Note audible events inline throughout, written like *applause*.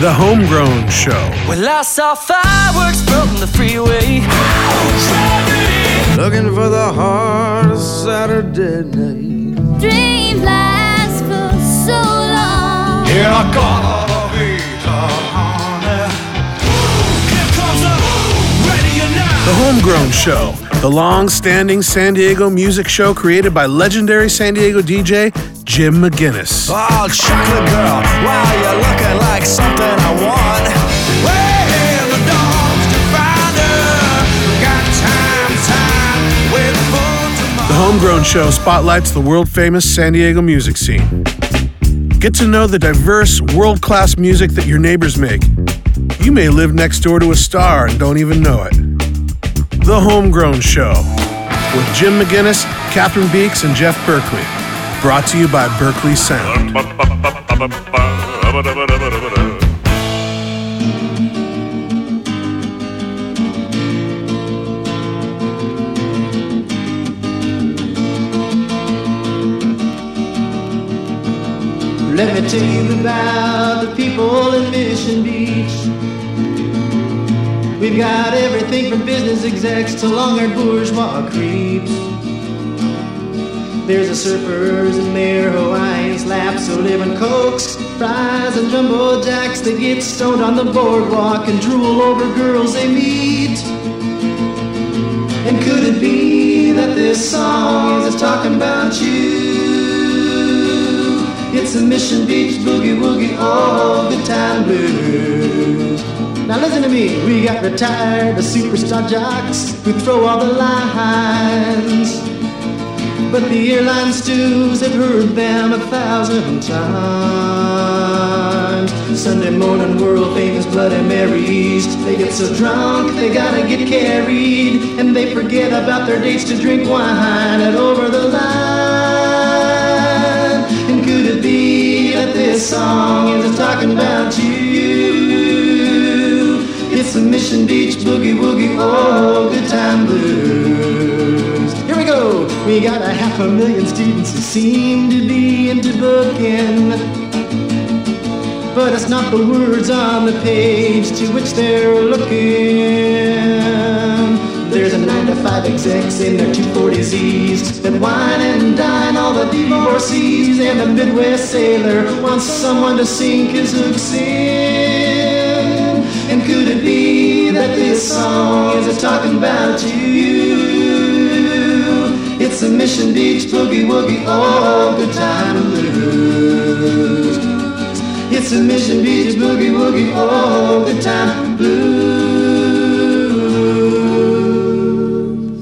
The Homegrown Show. Well, I saw fireworks from the freeway. Looking for the heart of Saturday night. Dream lasts for so long. Here I gotta be the honey. Here comes the radio now. The Homegrown Show. The long standing San Diego music show created by legendary San Diego DJ Jim McGinnis. Oh, chocolate girl, wow, you're looking like something I want. Way in the dogs to find her. Got time, time, waiting for tomorrow. The Homegrown Show spotlights the world famous San Diego music scene. Get to know the diverse, world class music that your neighbors make. You may live next door to a star and don't even know it. The Homegrown Show with Jim McGinnis, Catherine Beeks, and Jeff Berkeley. Brought to you by Berkeley Sound. Let me tell you about the people in Mission Beach. We've got everything from business execs to long-haired bourgeois creeps. There's a surfers and their Hawaiian slaps who live in cokes, fries, and jumbo jacks. They get stoned on the boardwalk and drool over girls they meet. And could it be that this song is talking about you? It's a Mission Beach boogie woogie, all good time blues. Now listen to me, we got retired, the superstar jocks who throw all the lines. But the airline stews have heard them a thousand times. Sunday morning, world famous Bloody Marys. They get so drunk, they gotta get carried. And they forget about their dates to drink wine and over the line. And could it be that this song is talking about you? It's the Mission Beach Boogie Woogie, oh, good time blues. We got a half a million students who seem to be into booking. But it's not the words on the page to which they're looking. There's a 9 to 5 execs in their 240Zs that wine and dine all the divorcees. And the Midwest sailor wants someone to sink his hooks in. And could it be that this song is a talking about you? It's a Mission Beach boogie woogie, oh, good time blues. It's a Mission Beach boogie woogie, oh, good time blues.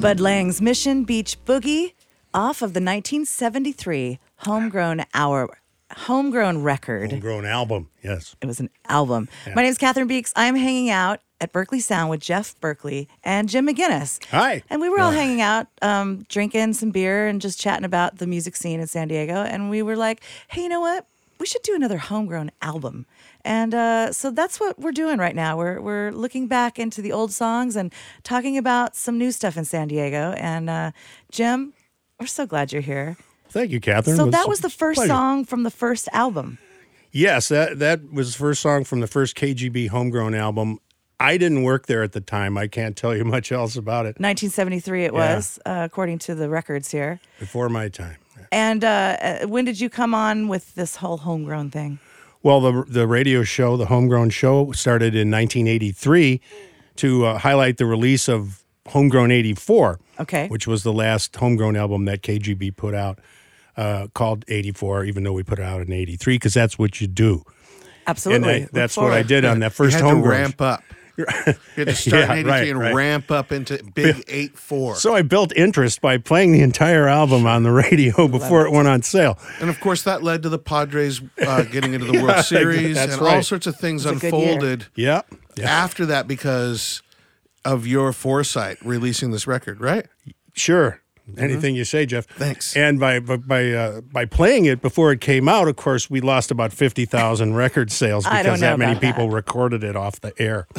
Bud Lang's Mission Beach Boogie off of the 1973 Homegrown Hour Homegrown record. Homegrown album, yes. It was an album. My name is Catherine Beeks. I'm hanging out at Berkeley Sound with Jeff Berkeley and Jim McGinnis. Hi. And we were all hanging out, um, drinking some beer and just chatting about the music scene in San Diego. And we were like, hey, you know what? We should do another homegrown album. And uh, so that's what we're doing right now. We're, we're looking back into the old songs and talking about some new stuff in San Diego. And uh, Jim, we're so glad you're here. Thank you, Catherine. So that was the first pleasure. song from the first album. Yes, that that was the first song from the first KGB homegrown album. I didn't work there at the time. I can't tell you *laughs* much else about it 1973 it Yeah. was, uh, according to the records here. before my time. And uh, uh, when did you come on with this whole homegrown thing? Well, the the radio show, the homegrown show, started in 1983 to uh, highlight the release of Homegrown 84, Okay. which was the last homegrown album that KGB put out, uh, called 84, even though we put it out in 83, because that's what you do. Absolutely. And I, Look that's what I did on that You first had to homegrown. ramp up. You had to *laughs* start Yeah, in 83 right, and right. ramp up into big 8 4. So I built interest by playing the entire album on the radio before it went on sale. and of course, that led to the Padres uh, *laughs* getting into the World Series that's and all sorts of things It was a good year. unfolded Yeah. yeah. after that because of your foresight releasing this record, right? Sure. Anything you say, Jeff. Mm-hmm. Thanks. And by by by, uh, by playing it before it came out, of course, we lost about fifty thousand record sales because that many people that. recorded it off the air. *laughs*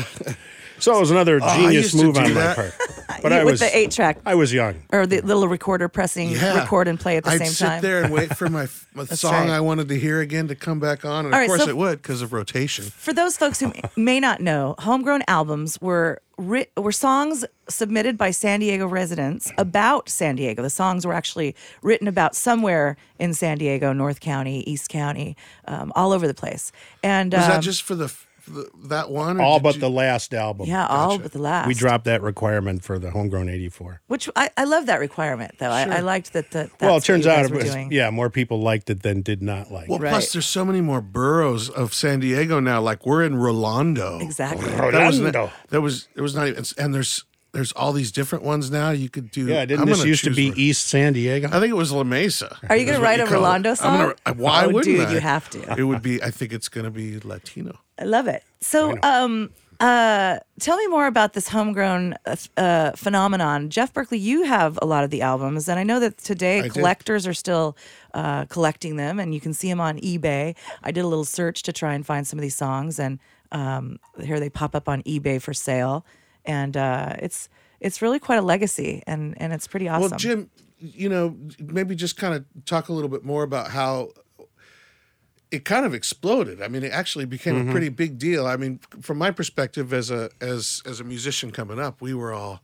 So it was another I genius used move do on my that. part. *laughs* But You- I was the eight track I was young. or the little recorder pressing Yeah. record and play at the same time. I'd sit there and wait *laughs* for my, my song right. I wanted to hear again to come back on, and All of right, course so- it would because of rotation. For those folks who *laughs* may not know, homegrown albums were writ- were songs submitted by San Diego residents about San Diego. The songs were actually written about somewhere in San Diego, North County, East County, um, all over the place. And Was um, that just for the, for the that one? All but you- the last album. yeah, all but the last. We dropped that requirement for the Homegrown 84. which I, I love that requirement though. I, I liked that. that that's well, it what turns you out it was, yeah, more people liked it than did not like Well, it. Right. plus there's so many more boroughs of San Diego now. Like we're in Rolando. exactly. That was Rolando. not, that was it was not even and there's there's all these different ones now. You could do. Yeah, didn't I'm this gonna used to be one. East San Diego? I think it was La Mesa. Are you going to what write a call it. Rolando I'm song? gonna- uh, why oh, wouldn't dude, I? you have to. It would be. I think it's going to be Latino. I love it. So, um, uh, tell me more about this homegrown uh, uh, phenomenon. Jeff Berkeley, you have a lot of the albums, and I know that today I collectors are still uh, collecting them, and you can see them on eBay. I did a little search to try and find some of these songs, and um, here they pop up on eBay for sale, and uh, it's it's really quite a legacy, and and it's pretty awesome. Well, Jim, you know, maybe just kind of talk a little bit more about how it kind of exploded. I mean, it actually became Mm-hmm. a pretty big deal. I mean, from my perspective as a as as a musician coming up, we were all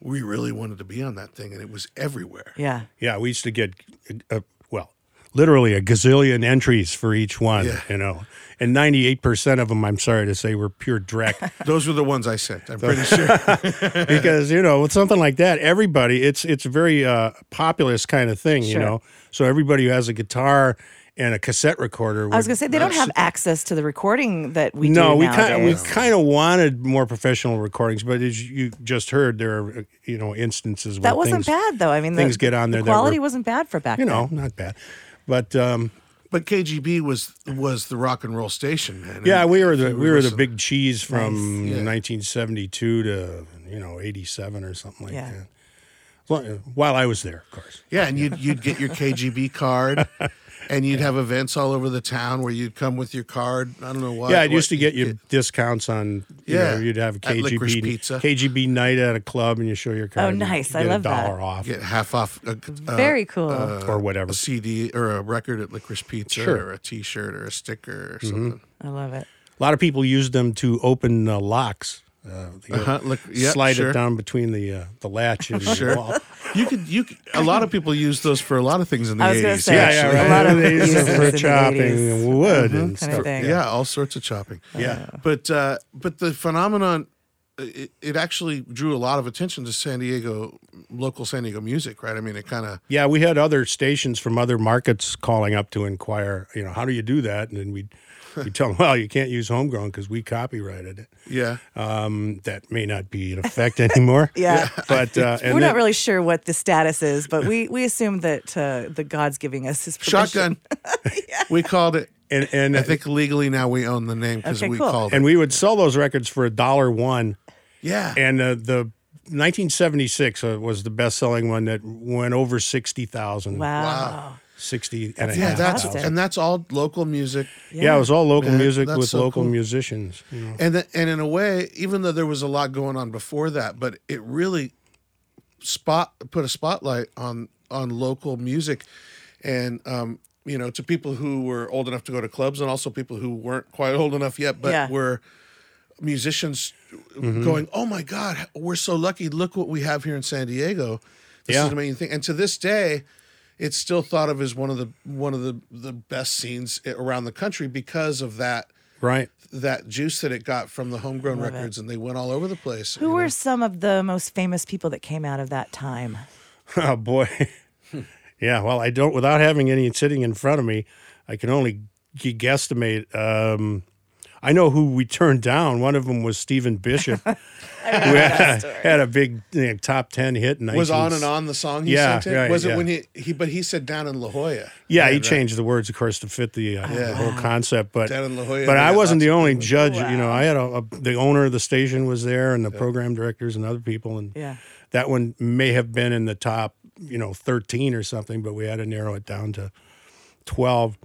we really wanted to be on that thing, and it was everywhere. yeah. Yeah, we used to get, uh, well, literally a gazillion entries for each one, Yeah. you know. And 98% of them, I'm sorry to say, were pure dreck. *laughs* Those were the ones I sent. I'm pretty sure. *laughs* because, you know, with something like that, everybody, it's it's a very uh, populist kind of thing, you know. So everybody who has a guitar and a cassette recorder. I was gonna say they don't have access to the recording that we no, do we kind of we kind of wanted more professional recordings, but as you just heard, there are uh, you know instances where That wasn't things, bad though. I mean, things the, get on the there that quality were- wasn't bad for back You then. know, not bad, but um, but KGB was was the rock and roll station, man. yeah, And we were the we were the big cheese from Nice. Yeah. 1972 to you know 87 or something like Yeah. that. While I was there, of course. Yeah, and you'd you'd get your KGB card, *laughs* and you'd have events all over the town where you'd come with your card. I don't know why. yeah, I used to get you discounts on. You Yeah, know, you'd have at Licorice KGB Pizza. KGB night at a club, and you show your card. and Oh, nice. you I get love a that. dollar off get half off. A, uh, Very cool. or whatever. a CD or a record at Licorice Pizza, Sure. or a T-shirt or a sticker or Mm-hmm. something. I love it. A lot of people use them to open uh, locks. Uh, you know, Uh-huh, look- yep, slide sure. it down between the uh, the latch and Sure. the wall. You could you could, a lot of people use those for a lot of things in the I was gonna eighties. say, Yeah, yeah, A lot of *laughs* they use uses it in for the chopping 80s. wood and kind of stuff. thing. yeah, all sorts of chopping. Yeah. But uh, but the phenomenon, it, it actually drew a lot of attention to San Diego, local San Diego music, right? I mean, it kind of Yeah, we had other stations from other markets calling up to inquire, you know, how do you do that? And then we'd, we'd tell them, well, you can't use homegrown because we copyrighted it. yeah. Um, that may not be in effect anymore. *laughs* Yeah. *laughs* But uh, and We're then- not really sure what the status is, but we, we assume that uh, the God's giving us his permission. Shotgun. *laughs* We called it. and and I think legally now we own the name because Okay, we cool. called it. and we would sell those records for a dollar one. Yeah. And uh, the 1976 uh, was the best selling one that went over 60,000. Wow. 60 and a yeah, half that's fantastic. and that's all local music. Yeah, it was all local Yeah, music that's with so local cool. musicians. You know. And th- and in a way, even though there was a lot going on before that, but it really spot put a spotlight on on local music, and um, you know, to people who were old enough to go to clubs, and also people who weren't quite old enough yet, but Yeah. were musicians Mm-hmm. going, "Oh my God, we're so lucky! Look what we have here in San Diego. This Yeah. is an amazing thing." And to this day. It's still thought of as one of the one of the, the best scenes around the country because of that Right. that juice that it got from the homegrown Love it. records, and they went all over the place. Who were know? some of the most famous people that came out of that time? *laughs* Oh boy. yeah, well, I don't without having any sitting in front of me, I can only guesstimate um I know who we turned down. One of them was Stephen Bishop, *laughs* who had, had a big you know, top ten hit. In was 19 on and on the song he Yeah, sent it? right, was it yeah. when he, he but he said down in La Jolla. Yeah, he right. changed the words, of course, to fit the, uh, the whole concept. But Down in La Jolla, but I wasn't the only people. judge. You know, I had a, a the owner of the station was there, and the program directors and other people, and Yeah. that one may have been in the top, you know, thirteen or something. But we had to narrow it down to twelve.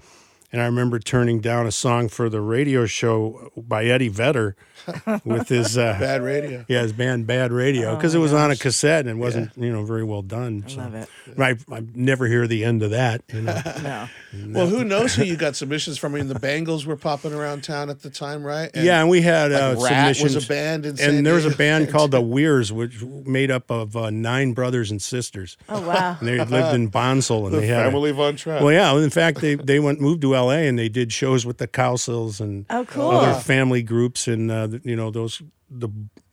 And I remember turning down a song for the radio show by Eddie Vedder with his uh, Bad radio. yeah his band Bad Radio because it was on a cassette and it wasn't you know very well done. I love it. I, I never hear the end of that. You know. *laughs* No. Well, who knows who you got submissions from? I mean, the Bangles were popping around town at the time, right? And yeah, and we had like uh, Rat was a band in San and there was a band *laughs* called the Weirs, which made up of uh, nine brothers and sisters. Oh wow. And they lived in Bonsall, and the they had a- family Von Trapp. Well, yeah. In fact, they they went moved to L.A. and they did shows with the Cowsills and Oh, cool. other family groups, and uh, the- you know those the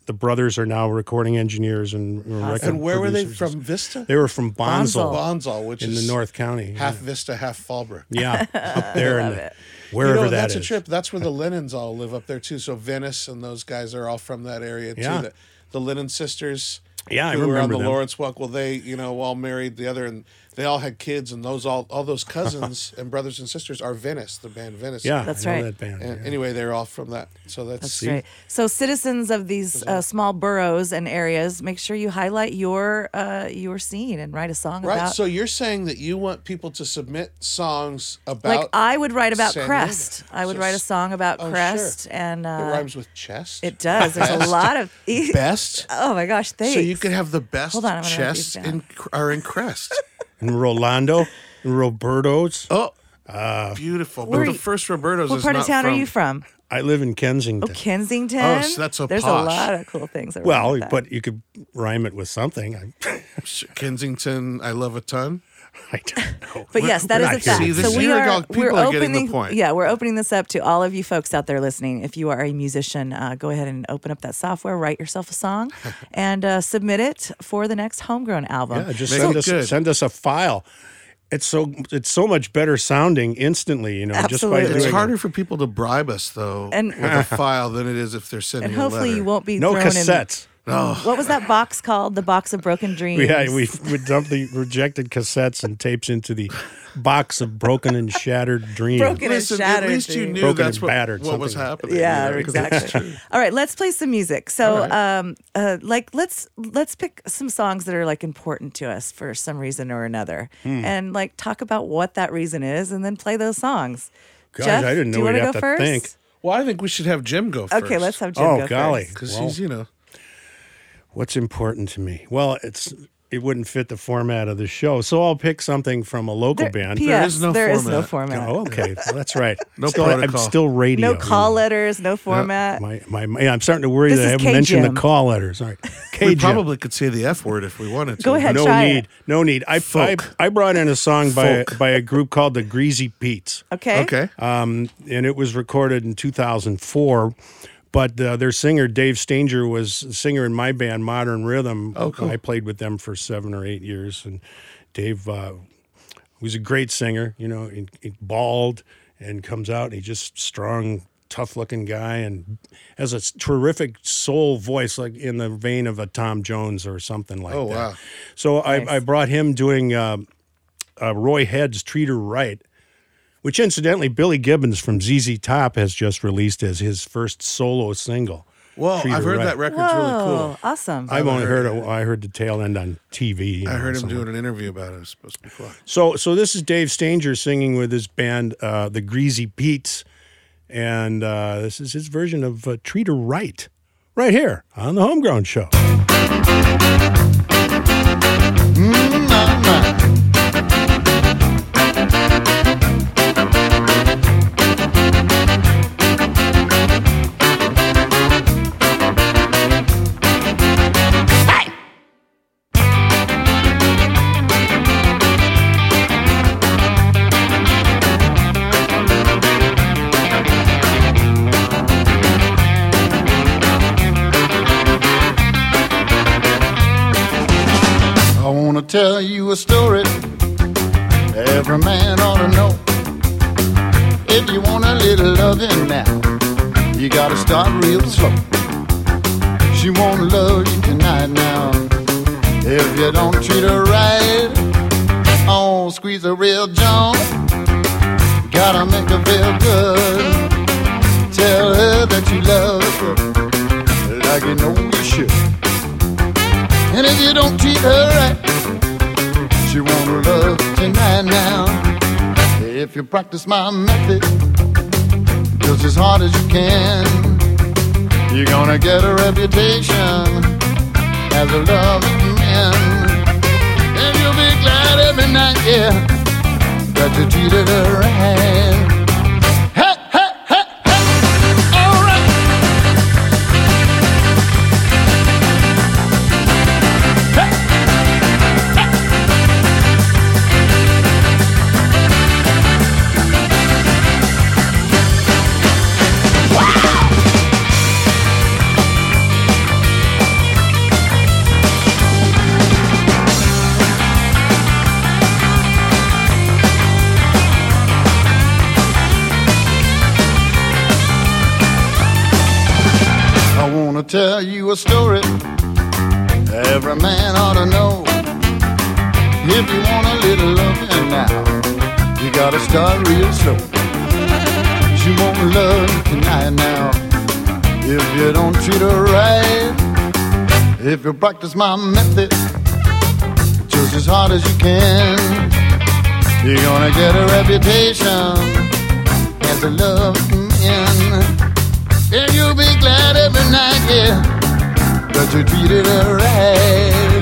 the brothers are now recording engineers and record and where were they from? Vista? They were from Bonsall, Bonsall, which is in is the North County. half Vista, half Fallbrook. yeah, up *laughs* there in love the, wherever you know, that that's is. a trip. That's where the Lennons all live up there too. So Venice and those guys are all from that area too. Yeah. The, the Lennon sisters. Yeah, I who were on the them. Lawrence Welk. Well, they you know all married the other, and they all had kids, and those all all those cousins *laughs* and brothers and sisters are Venice, the band Venice. Yeah, That's I know right. that band. And yeah. anyway, they're all from that. So that's, That's great. So, citizens of these uh, small boroughs and areas, make sure you highlight your uh, your scene and write a song right. about. So you're saying that you want people to submit songs about like I would write about San Diego. Crest. I would So write a song about oh, sure. Crest, and it uh, rhymes with chest. it does. There's a lot of *laughs* best. *laughs* Oh my gosh! Thanks. So you could have the best Hold on, I'm gonna write these chests in are in Crest. And Rolando, and Roberto's. Oh, uh, beautiful. Where But are the you- first Roberto's what is part of not town from, are you from? I live in Kensington. Oh, Kensington. Kensington. Oh, so that's so There's posh. a lot of cool things. Around well, that. but you could rhyme it with something. I, *laughs* Kensington. I love a ton. *laughs* I don't know. But yes, that We're is not a fact. See, so we are. People we're are getting opening the point. yeah we're opening this up to all of you folks out there listening. If you are a musician, uh, go ahead and open up that software, write yourself a song, *laughs* and uh, submit it for the next homegrown album. Yeah, just Make send us good. send us a file. It's so it's so much better sounding instantly, you know, just by Absolutely. doing It's it. harder for people to bribe us though And- with a file than it is if they're sending and hopefully a letter. you won't be No thrown cassettes. in. What was that box called? The box of broken dreams. Yeah, we would dump the rejected cassettes and tapes into the box of broken and shattered *laughs* dreams. Broken and Listen, shattered. at least you knew Broken that's what, battered, what was happening. Yeah, you know, 'cause exactly. All right, let's play some music. So, All right. um, uh, like let's let's pick some songs that are like important to us for some reason or another, Hmm. and like talk about what that reason is, and then play those songs. Gosh, Jeff, I didn't do know you we'd wanna have go to first? think. Well, I think we should have Jim go first. Okay, let's have Jim Oh, go golly. first. because Well- he's you know What's important to me? Well, it's it wouldn't fit the format of the show, so I'll pick something from a local There, band. P.S. is no there is no format. format. Oh, okay, *laughs* well, that's right. No still, I'm protocol. still radio. No call letters, no format. My, my, my, yeah, I'm starting to worry This that I haven't K mentioned the call letters. All right, K *laughs* we probably could say the F word if we wanted to. Go ahead. No try it. need, no need. I, I Folk. I brought in a song by Folk. by a group called the Greasy Pete's. Okay. Okay. um, and it was recorded in 2004. But uh, their singer Dave Stanger was a singer in my band Modern Rhythm. Oh, cool. I played with them for seven or eight years, and Dave uh, was a great singer. You know, he, he bald and comes out. And he's just strong, tough-looking guy, and has a terrific soul voice, like in the vein of a Tom Jones or something like Oh, that. wow. So Nice. I, I brought him doing uh, uh, Roy Head's "Treat Her Right." Which incidentally Billy Gibbons from ZZ Top has just released as his first solo single. Well, Treat I've heard Right. that record's Whoa, really cool. awesome. I've only heard heard, a, I heard the tail end on TV. I heard him somewhere. doing an interview about it. It's supposed to be cool. So so this is Dave Stanger singing with his band uh, the Greasy Pete's, and uh, this is his version of uh, "Treat Her Right," right here on the Homegrown Show. I tell you a story every man ought to know. If you want a little loving now, you gotta start real slow. She won't love you tonight now. If you don't treat her right, oh, squeeze a real John. Gotta make her feel good. Tell her that you love her like you know you should. And if you don't treat her right, she won't love tonight now. if you practice my method just as hard as you can, you're gonna get a reputation as a loving man. And you'll be glad every night, yeah, that you treated her right. Tell you a story every man ought to know. If you want a little loving now, you gotta start real slow. She won't love tonight now if you don't treat her right. If you practice my method just as hard as you can, you're gonna get a reputation as a loving man. And you'll be glad every night, yeah, that you treated her right.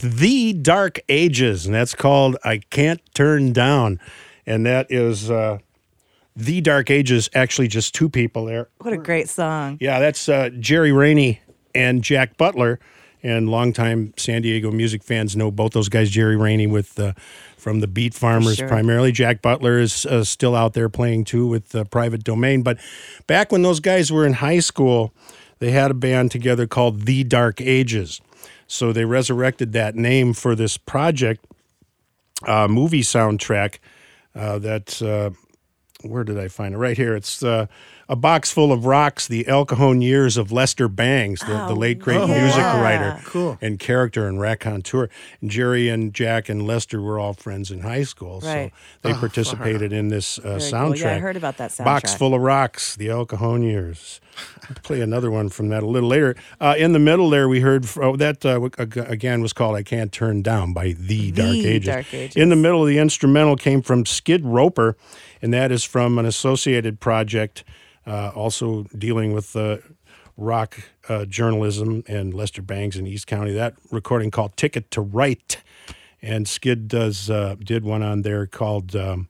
The Dark Ages, and that's called I Can't Turn Down. And that is uh, The Dark Ages, actually just two people there. What a great song. Yeah, that's uh, Jerry Raney and Jack Butler. And longtime San Diego music fans know both those guys. Jerry Raney with uh, from the Beat Farmers sure. primarily. Jack Butler is uh, still out there playing too with Private Domain. But back when those guys were in high school, they had a band together called The Dark Ages. So they resurrected that name for this project, uh, movie soundtrack. Uh, that uh, where did I find it? Right here. It's uh, a box full of rocks. The El Cajon years of Lester Bangs, the, the late great music writer Cool. and character and raconteur. And Jerry and Jack and Lester were all friends in high school, Right. so they participated in this uh, Very soundtrack. cool. Yeah, I heard about that soundtrack. Box full of rocks. The El Cajon years. I'll play another one from that a little later. Uh, in the middle there, we heard oh, that uh, again was called "I Can't Turn Down" by The, Dark Ages. Dark Ages. In the middle, the instrumental came from Skid Roper, and that is from an associated project, also dealing with uh, rock uh, journalism and Lester Bangs in East County. That recording called "Ticket to Right," and Skid does uh, did one on there called. Um,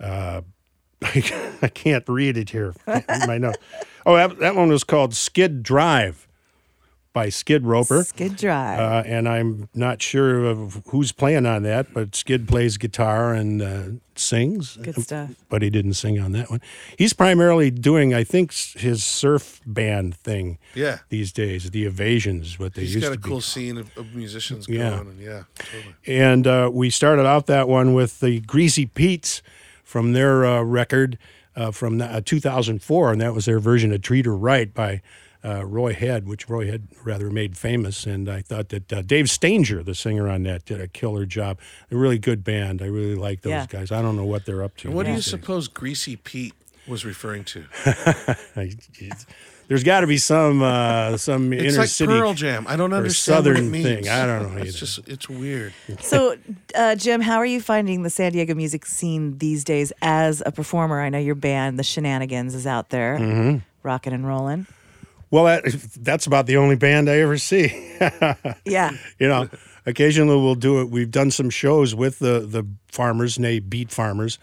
uh, *laughs* I can't read it here. My note. *laughs* Oh, that, that one was called Skid Drive by Skid Roper. Skid Drive. Uh, and I'm not sure of who's playing on that, but Skid plays guitar and uh, sings. Good stuff. But he didn't sing on that one. He's primarily doing, I think, his surf band thing. Yeah. These days, the Evasions, what they He's used to He's got to a be. cool scene of, of musicians Yeah. going, and yeah, totally. And uh, we started out that one with the Greasy Pete's from their uh, record uh, from uh, 2004, and that was their version of Treat Her Right by uh, Roy Head, which Roy Head rather made famous. And I thought that uh, Dave Stanger, the singer on that, did a killer job. A really good band. I really like those Yeah. guys. I don't know what they're up to. And what do you days. suppose Greasy Pete was referring to? *laughs* There's got to be some uh, some It's inner like city Pearl Jam. I don't or understand what it southern means. thing. I don't know. It's either. just it's weird. So, uh, Jim, how are you finding the San Diego music scene these days as a performer? I know your band, The Shenanigans, is out there, Mm-hmm. rocking and rolling. Well, that, that's about the only band I ever see. *laughs* Yeah. you know, occasionally we'll do it. We've done some shows with the the farmers, nay, beat farmers,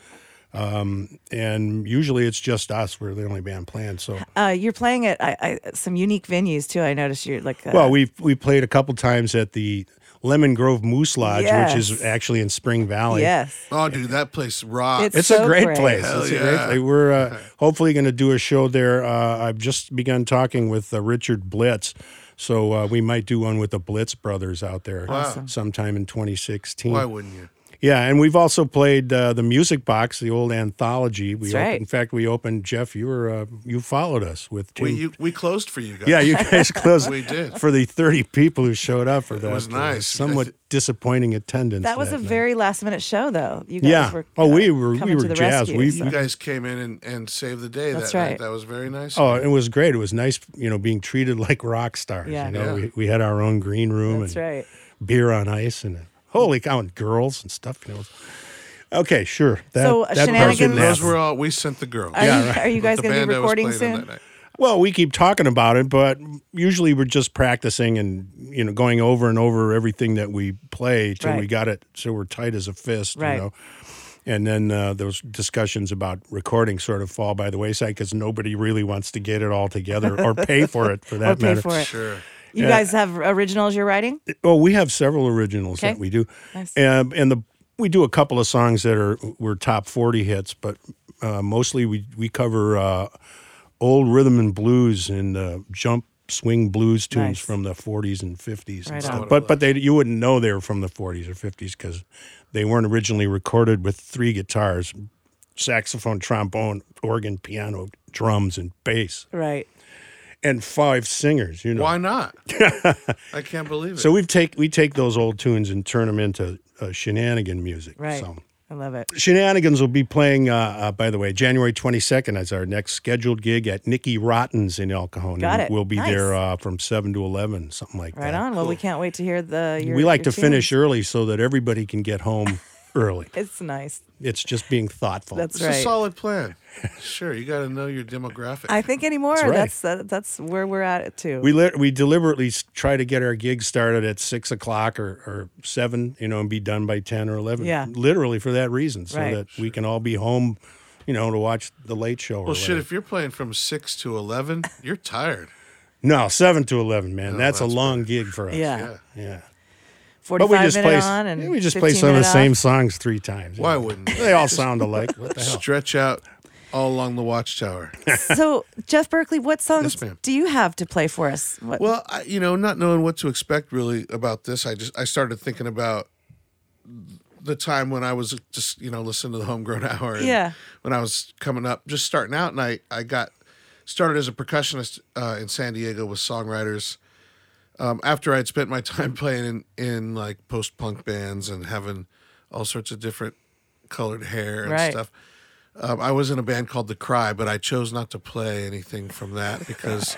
um, and usually it's just us. We're the only band playing. So, Uh, you're playing at I, I, some unique venues too. I noticed you're like. Uh, well, we we played a couple times at the Lemon Grove Moose Lodge, which is actually in Spring Valley. yes. Oh, dude, that place rocks. It's It's so a great, great. place. Hell it's a great place. We're uh, hopefully going to do a show there. Uh, I've just begun talking with uh, Richard Blitz. So uh, we might do one with the Blitz brothers out there Awesome. sometime in 2016. Why wouldn't you? Yeah, and we've also played uh, the Music Box, the old anthology. We That's right. in fact, we opened. Jeff, you were uh, you followed us with two. We you, we closed for you guys. yeah, you guys *laughs* closed We did. for the thirty people who showed up for that. was uh, nice. somewhat disappointing attendance. That was a night. very last minute show, though. You guys Yeah. were. Oh, uh, we were- we were to jazzed. rescue, We- so- You guys came in and, and saved the day That's that right. night. That was very nice. Oh, it was great. It was nice, you know, being treated *laughs* like rock stars. Yeah. You know, Yeah. we, we had our own green room That's and right. beer on ice and holy cow, and girls and stuff. You know. Okay, sure. That, So, that shenanigans- Those were all we sent the girls. Are, Yeah, you, right. are you guys going to be recording soon? Well, we keep talking about it, but usually we're just practicing and you know going over and over everything that we play till we got it so we're tight as a fist. Right. You know. And then uh, those discussions about recording sort of fall by the wayside because nobody really wants to get it all together or pay for it for *laughs* that Or pay matter. for it. Sure. You guys have originals you're writing? Oh, we have several originals Okay. that we do, Nice. and and the we do a couple of songs that are were top forty hits, but uh, mostly we we cover uh, old rhythm and blues and uh, jump swing blues tunes Nice. from the forties and fifties Right and on. stuff. But but they you wouldn't know they were from the forties or fifties because they weren't originally recorded with three guitars, saxophone, trombone, organ, piano, drums, and bass, Right. And five singers. You know Why not? *laughs* I can't believe it. so we take we take those old tunes and turn them into uh, shenanigan music. Right. So I love it. shenanigans will be playing. Uh, uh, by the way, January twenty second is our next scheduled gig at Nicky Rotten's in El Cajon. Got it. We'll be Nice. there uh, from seven to eleven, something like Right that. Right on. Well, we can't wait to hear the. Your, we like your to finish tunes. early so that everybody can get home *laughs* early. It's nice. It's just being thoughtful. That's It's a solid plan. Sure, you got to know your demographic. I think anymore. That's right. That's that, that's where we're at it too. we li- we deliberately try to get our gigs started at six o'clock or, or seven, you know, and be done by ten or eleven. Yeah. literally for that reason, so Right. that we can all be home, you know, to watch the late show. or well, shit, if you're playing from six to eleven, you're tired. no, seven to eleven, man, that's, that's a long gig for us. yeah. Yeah. yeah. Forty But we just minute play on and yeah, we just play some of the minute same songs three times. Why know. wouldn't you? they all sound alike? What the hell? Stretch out all along the watchtower. *laughs* so Jeff Berkeley, what songs Yes, do you have to play for us? What, Well, I, you know, not knowing what to expect really about this, I just I started thinking about the time when I was just you know listening to the Homegrown Hour. and Yeah. When I was coming up, just starting out, and I I got started as a percussionist uh, in San Diego with songwriters. Um, after I'd spent my *laughs* time playing in in like post punk bands and having all sorts of different colored hair and Right. stuff. Um, I was in a band called The Cry, but I chose not to play anything from that *laughs* because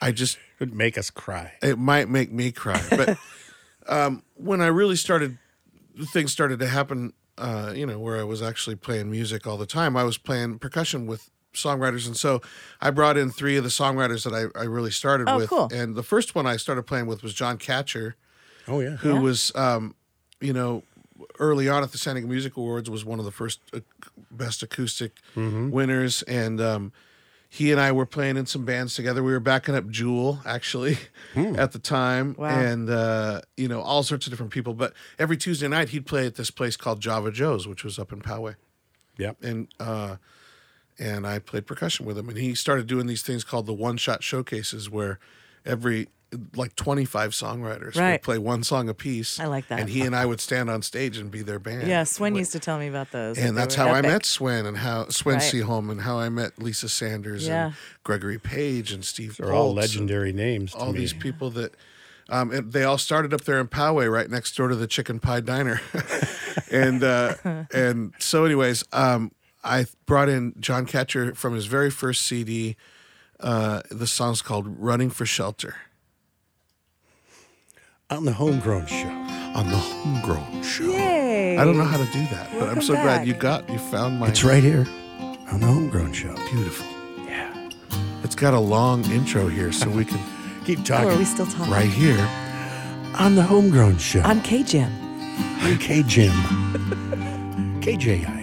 I just It'd make us cry. it might make me cry. But *laughs* um, when I really started, things started to happen. Uh, you know, where I was actually playing music all the time. I was playing percussion with songwriters, and so I brought in three of the songwriters that I, I really started Oh, with. cool. And the first one I started playing with was John Catcher, Oh yeah. who was, um, you know, early on at the San Diego Music Awards was one of the first uh, best acoustic Mm-hmm. winners, and um, he and I were playing in some bands together. We were backing up Jewel actually Hmm. *laughs* at the time, Wow. and uh, you know all sorts of different people. But every Tuesday night he'd play at this place called Java Joe's, which was up in Poway Yep. and uh, and I played percussion with him. And he started doing these things called the one shot showcases, where every like twenty five songwriters Right. would play one song a piece. I like that. And he and I would stand on stage and be their band. yeah, Swen used to tell me about those. And that's were how I met Swen and how Swen Right. Seaholm and how I met Lisa Sanders Yeah. and Gregory Page and Steve. They're all legendary names. To All me. these people that. Um, and they all started up there in Poway, right next door to the Chicken Pie Diner, *laughs* and uh, *laughs* and so, anyways, um, I brought in John Catcher from his very first CD. Uh, the song's called "Running for Shelter" on the Homegrown Show. on the Homegrown Show. Yay! I don't know how to do that, but I'm Welcome so glad you got you found my It's right here on the Homegrown Show. beautiful. Yeah. It's got a long intro here, so we can *laughs* Keep Oh, talking. are we still talking? right here. on the Homegrown Show. On K Jim. I'm K Jim. *laughs* KJIM.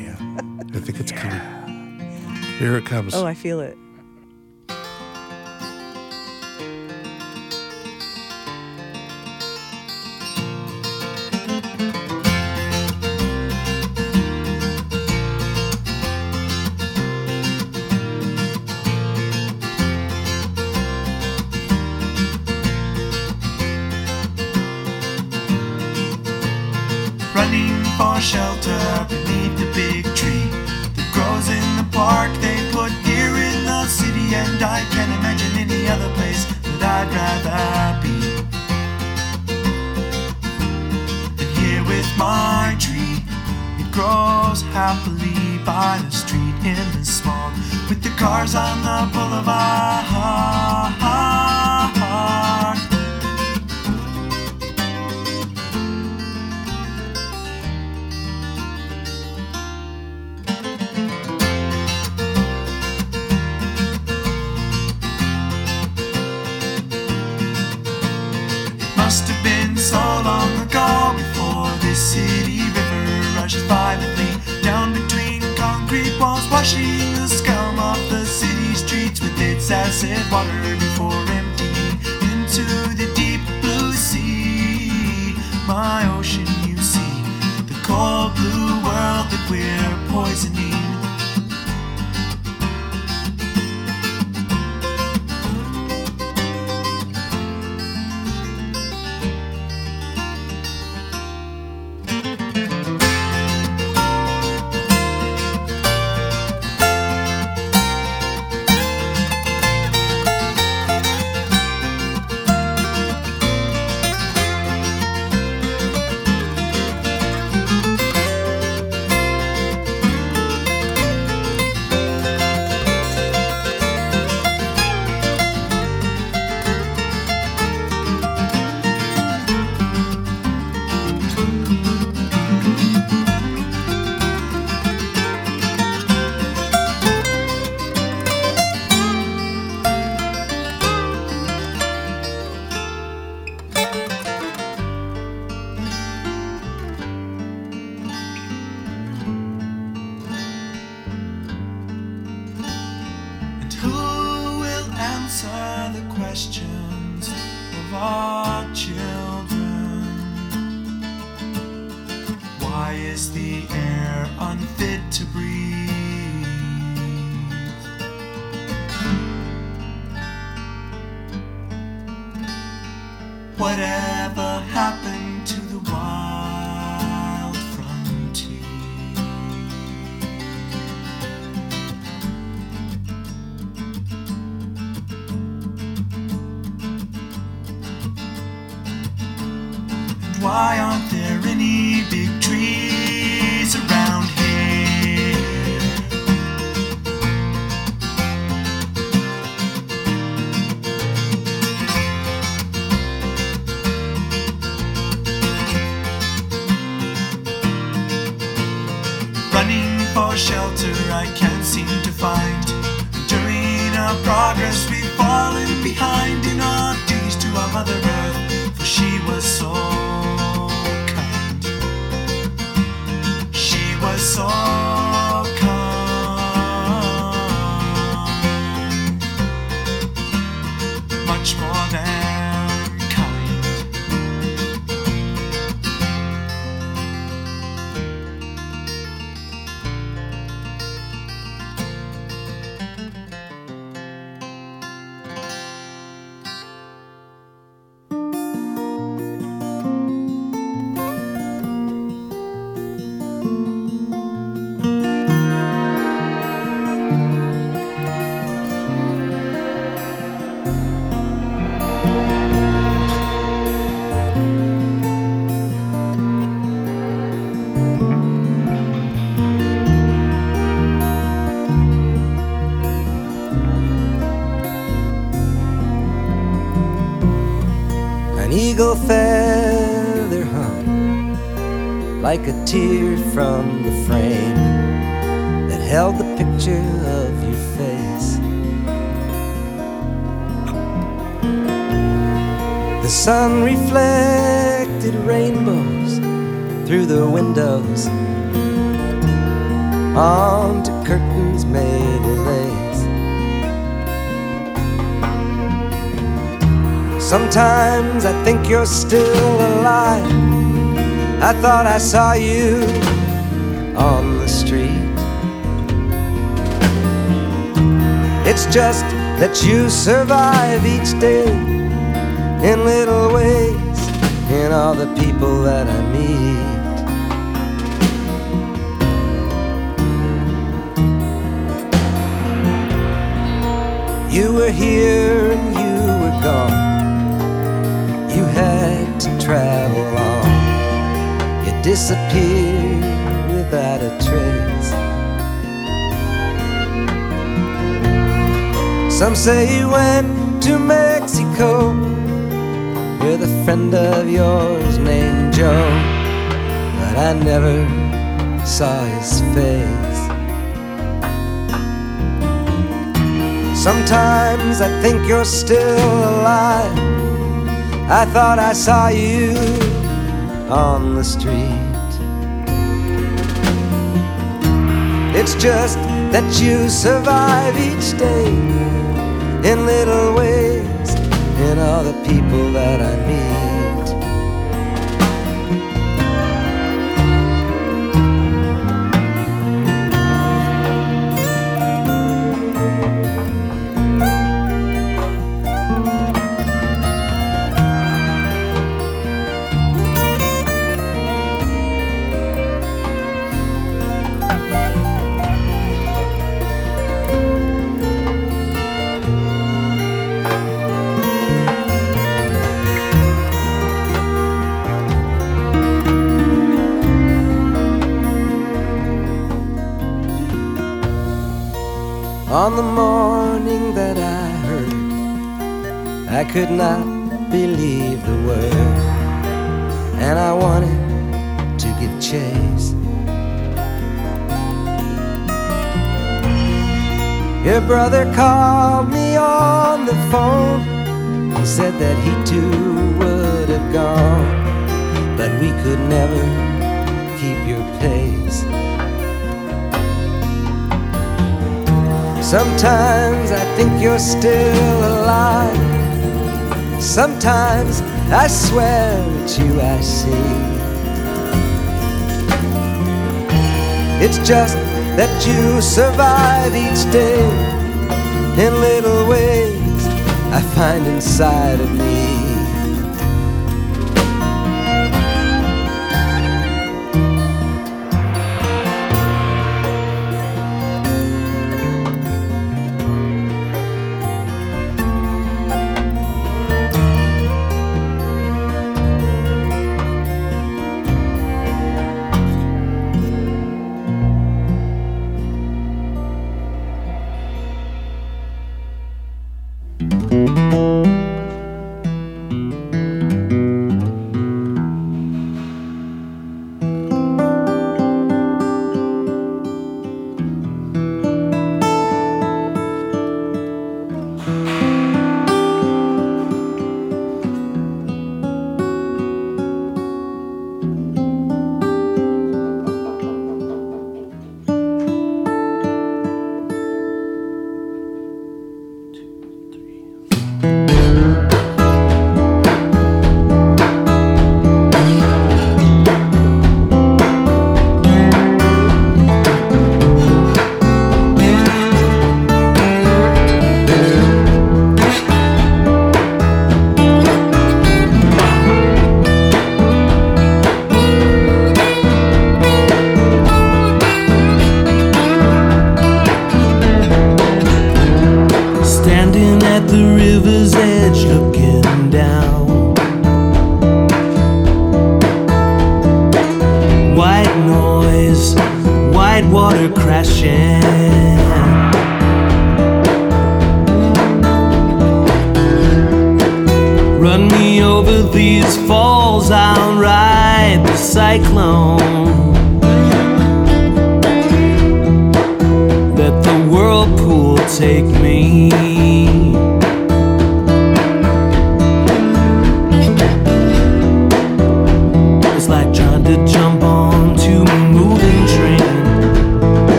I think it's coming. Here it comes. Oh, I feel it. Eagle feather hung like a tear from the frame that held the picture of your face. The sun reflected rainbows through the windows onto curtains Sometimes I think you're still alive. I thought I saw you on the street. It's just that you survive each day in little ways in all the people that I meet. You were here and you were gone. You had to travel on. You disappeared without a trace. Some say you went to Mexico with a friend of yours named Joe, but I never saw his face. Sometimes I think you're still alive. I thought I saw you on the street. It's just that you survive each day in little ways in all the people that I meet. Could not believe the word, and I wanted to give chase. Your brother called me on the phone. He said that he too would have gone, but we could never keep your pace. Sometimes I think you're still alive. Sometimes I swear it's you I see. It's just that you survive each day in little ways I find inside of me.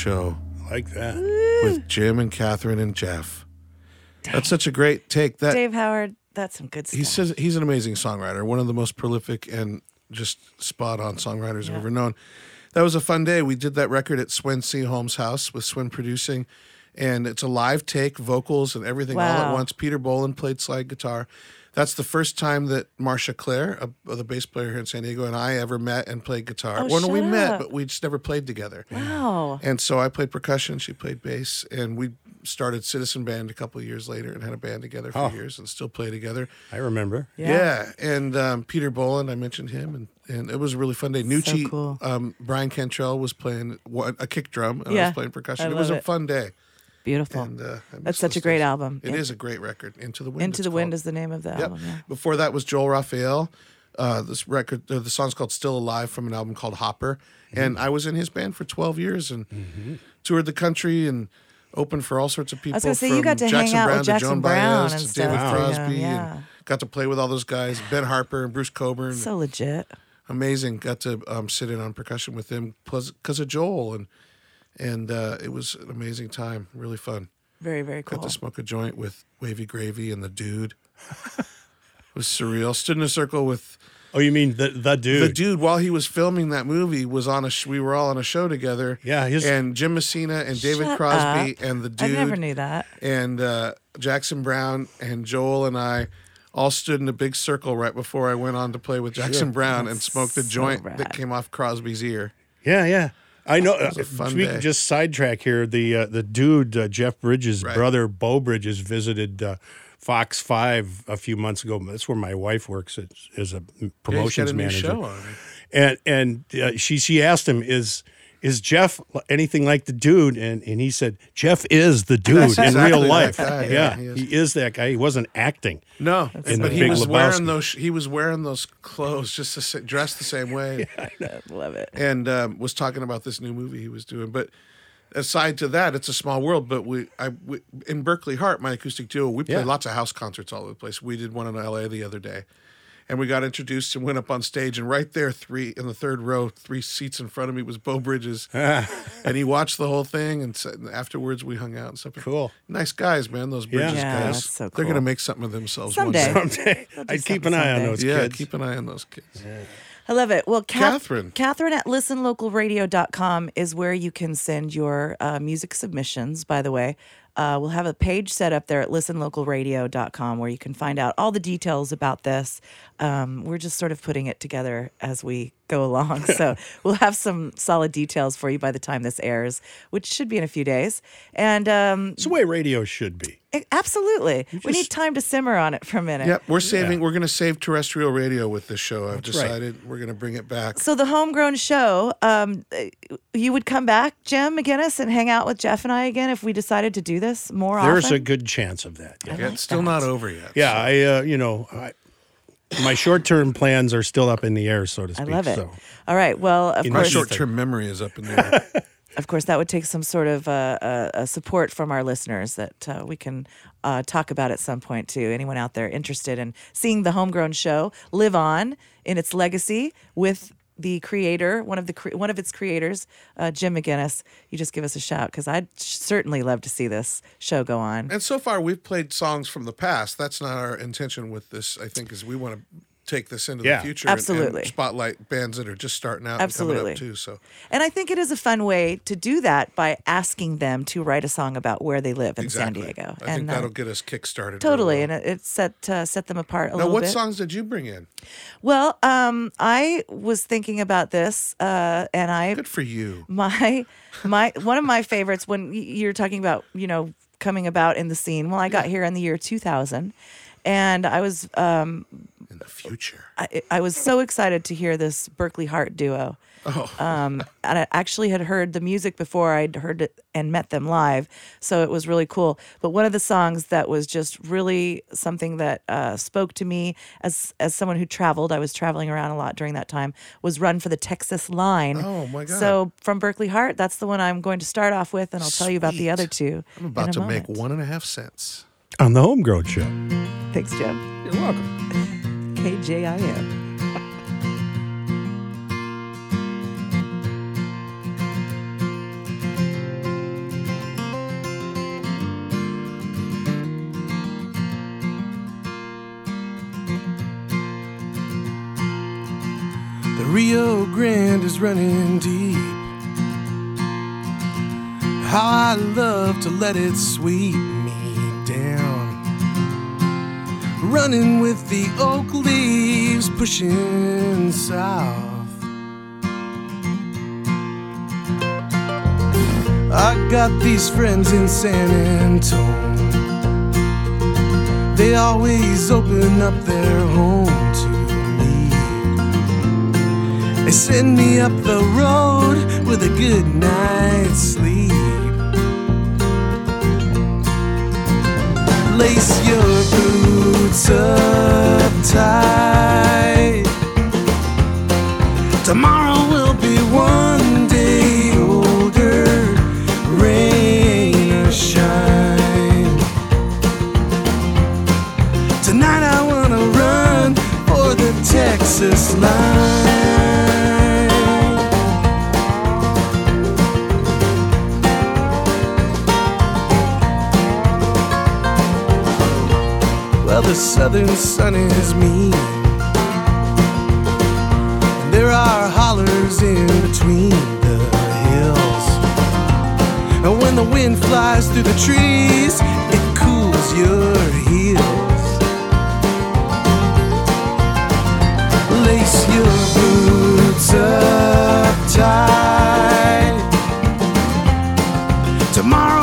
Show Like that. with Jim and Catherine and Jeff. That's such a great take. That Dave Howard, that's some good stuff. he says he's an amazing songwriter, one of the most prolific and just spot on songwriters I've ever known. That was a fun day. We did that record at Sven Seaholm's house with Sven producing, and it's a live take, vocals and everything all at once. Peter Bolland played slide guitar. That's the first time that Marcia Clare, a, the bass player here in San Diego, and I ever met and played guitar. Oh, well, no, we shut met, but we just never played together. wow. And so I played percussion, she played bass, and we started Citizen Band a couple of years later and had a band together for Oh. years and still play together. I remember. Yeah, and um, Peter Bolland, I mentioned him, and, and it was a really fun day. Nucci, cool. um, Brian Cantrell was playing a kick drum, and I was playing percussion. I it was a it. fun day. Beautiful. And, uh, That's such a great days. album. It In- is a great record. Into the Wind. Into it's the Wind called. is the name of the Yep. album. Yeah. Before that was Joel Rafael. Uh, this record, uh, the song's called "Still Alive" from an album called Hopper, and Mm-hmm. I was in his band for twelve years and toured the country and opened for all sorts of people. I was gonna say, you got to hang Jackson out with Brown to Jackson Joan Brown Baez and to David for him, Crosby, yeah. and got to play with all those guys, Ben Harper and Bruce Cockburn. So legit. Amazing. Got to um, sit in on percussion with him because of Joel, and and uh, it was an amazing time. Really fun. Very, very cool. Got to smoke a joint with Wavy Gravy and the dude. *laughs* it was surreal. Stood in a circle with Oh, you mean the the dude? the dude while he was filming that movie. Was on a sh- we were all on a show together. Yeah, his- and Jim Messina and David Shut Crosby up. and the dude. I never knew that. and uh, Jackson Browne and Joel and I all stood in a big circle right before I went on to play with Jackson Browne and smoked a so joint rad. that came off Crosby's ear. Yeah, yeah. I know. a Uh, speak- day. just sidetrack here. The uh, the dude uh, Jeff Bridges' Right. brother Beau Bridges visited uh, Fox Five a few months ago. That's where my wife works as, as a Yeah, promotions a new manager. And and uh, she she asked him is. Is Jeff anything like the dude? And and he said Jeff is the dude That's in exactly real life. guy, yeah, yeah, he is. he is that guy. He wasn't acting. No, but he was Lebowski. wearing those. He was wearing those clothes just the, sa- dressed the same way, *laughs* I Love it. and um, was talking about this new movie he was doing. But aside to that, it's a small world. But we, I, we, in Berkley Hart, my acoustic duo, we play Yeah. lots of house concerts all over the place. We did one in L.A. the other day, and we got introduced and went up on stage. And right there, three in the third row, three seats in front of me was Beau Bridges, *laughs* and he watched the whole thing. And, said, and afterwards, we hung out and stuff. Cool. nice guys, man. Those Bridges Yeah, guys. that's so They're gonna make something of themselves Someday. one day. Someday I'd keep an something eye on someday. those Yeah, kids. keep an eye on those kids. I love it. Well, Kath- Catherine. Catherine at listenlocalradio.com is where you can send your uh, music submissions, by the way. Uh, we'll have a page set up there at listenlocalradio.com where you can find out all the details about this. Um, we're just sort of putting it together as we go along. So *laughs* we'll have some solid details for you by the time this airs, which should be in a few days. And um, It's the way radio should be. a- absolutely, we need time to simmer on it for a minute. Yep, we're saving. We're going to save terrestrial radio with this show. I've right. decided we're going to bring it back. So the homegrown show, um, uh, you would come back, Jim McGinnis, and hang out with Jeff and I again if we decided to do this more There's often. There's a good chance of that. Yeah. Yeah, it's still not over yet. Yeah, I uh, you know, I, my short-term plans are still up in the air, so to speak. I speak. love it. So All right. Well, of In My short-term memory is up in the air. *laughs* of course, that would take some sort of uh, uh, uh, support from our listeners that uh, we can uh, talk about at some point too. Anyone out there interested in seeing the homegrown show live on in its legacy with the creator, one of the cre- one of its creators, uh, Jim McGinnis, you just give us a shout because I'd certainly love to see this show go on. and so far, we've played songs from the past. That's not our intention with this. I think is we want to take this into Yeah. the future. and- Absolutely. And, spotlight bands that are just starting out. And Absolutely. coming up too. So And I think it is a fun way to do that by asking them to write a song about where they live in exactly. San Diego. I and think uh, that'll get us kickstarted. real totally, well. and it, it set uh, set them apart a now, little what bit. songs did you bring in? Well, um, I was thinking about this, uh, and I Good for you. my my one of my favorites when you're talking about you know coming about in the scene. Well, I got here in the year 2000, and I was um, In the future. I, I was so excited to hear this Berkley Hart duo. *laughs* Um, and I actually had heard the music before I'd heard it and met them live, so it was really cool. But one of the songs that was just really something that uh, spoke to me as as someone who traveled, I was traveling around a lot during that time, was "Run for the Texas Line." Oh, my God. So from Berkley Hart, that's the one I'm going to start off with, and I'll tell you about the other two. I'm about in a to make one and a half cents. On the Homegrown Show. Thanks, Jim. You're welcome. *laughs* KJIM. The Rio Grande is running deep. How I love to let it sweep Running with the oak leaves pushing south. I got these friends in San Antone. They always open up their home to me. They send me up the road with a good night's sleep. Lace your boots up tight. Tomorrow will be one day older, rain or shine. Tonight I wanna run for the Texas line. Southern sun is mean. And there are hollers in between the hills. And when the wind flies through the trees, it cools your heels. Lace your boots up tight. Tomorrow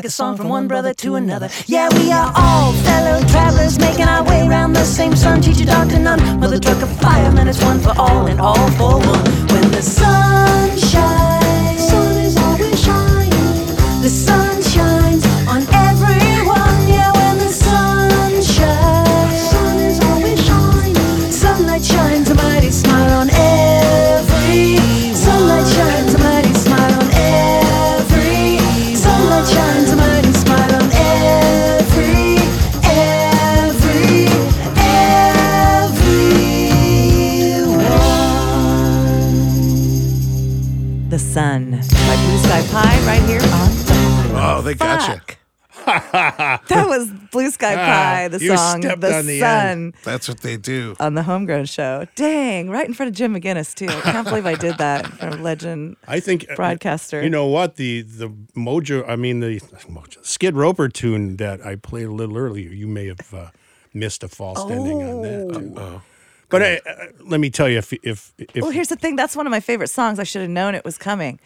like a song from one brother you The the Sun end. That's what they do. on the Homegrown Show. Dang, right in front of Jim McGinnis too. I can't believe I did that for a legend I think uh, broadcaster. You know what? The the Mojo, I mean the Mojo, Skid Roper tune that I played a little earlier. You may have uh, missed a false ending on that. Too. But I, uh, let me tell you, if if if well, here's the thing. That's one of my favorite songs. I should have known it was coming.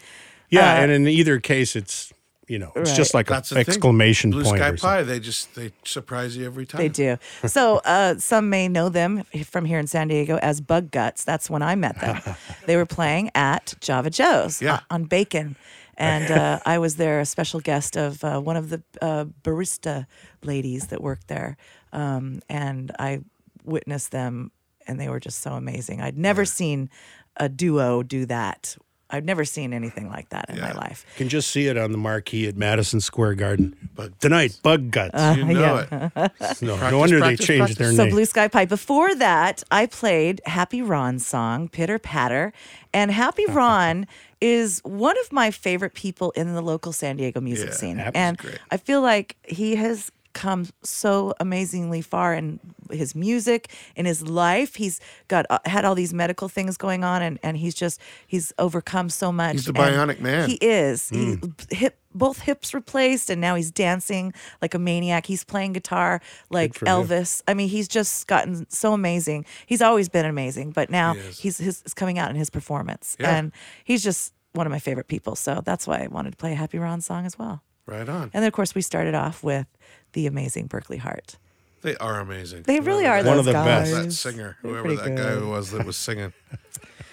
yeah, uh, and in either case, it's you know, it's just like an That's the thing. exclamation Blue point. Sky. Pie, they just they surprise you every time. They do. So uh, some may know them from here in San Diego as Bug Guts. That's when I met them. *laughs* they were playing at Java Joe's Yeah. uh, on Bacon. And uh, I was there, a special guest of uh, one of the uh, barista ladies that worked there. Um, and I witnessed them, and they were just so amazing. I'd never seen a duo do that. I've never seen anything like that in my life. You can just see it on the marquee at Madison Square Garden. But tonight, Bug Guts. Uh, You know yeah. it. *laughs* no, Practice, no wonder practice, they changed practice. their name. So. Blue Sky Pie. Before that, I played Happy Ron's song, Pitter Patter. And Happy *laughs* Ron is one of my favorite people in the local San Diego music Yeah, scene. Happy's And great. I feel like he has come so amazingly far in his music in his life. He's got uh, had all these medical things going on and and he's just he's overcome so much. He's and bionic man. he is. He hip both hips replaced and now he's dancing like a maniac. He's playing guitar like for him. elvis. I mean he's just gotten so amazing. He's always been amazing but now He he's his, it's coming out in his performance. Yeah. and he's just one of my favorite people so that's why i wanted to play a happy ron song as well Right on. and then of course we started off with the amazing berkley hart They are amazing. They really Whoever are that- One of the those best. That singer, They're whoever pretty that guy who was that was singing.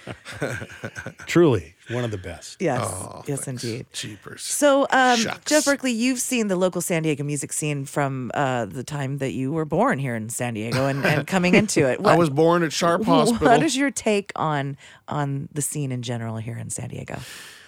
*laughs* Truly, one of the best. Yes, Oh, yes, thanks. indeed. Jeepers. So, um, Jeff Berkley, you've seen the local San Diego music scene from uh, the time that you were born here in San Diego and, and *laughs* coming into it. I was born at Sharp Hospital. What is your take on on the scene in general here in San Diego?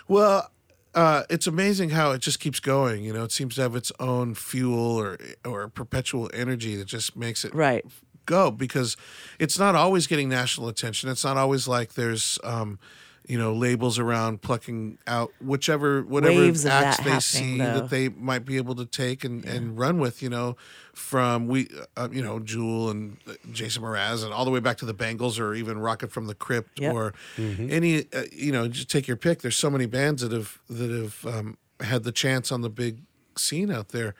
Well, uh, it's amazing how it just keeps going. You know, it seems to have its own fuel or or perpetual energy that just makes it Right. go because it's not always getting national attention. It's not always like there's um, you know labels around plucking out whichever whatever Waves acts they see though. that they might be able to take and, and run with. You know, from we uh, you know Jewel and uh, Jason Mraz and all the way back to the Bengals or even Rocket from the Crypt Yep. or any uh, you know just take your pick. There's so many bands that have that have um, had the chance on the big scene out there.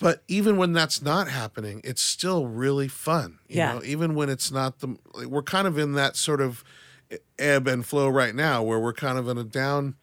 But even when that's not happening, it's still really fun. You Yeah. know, even when it's not the like, we're kind of in that sort of ebb and flow right now where we're kind of in a down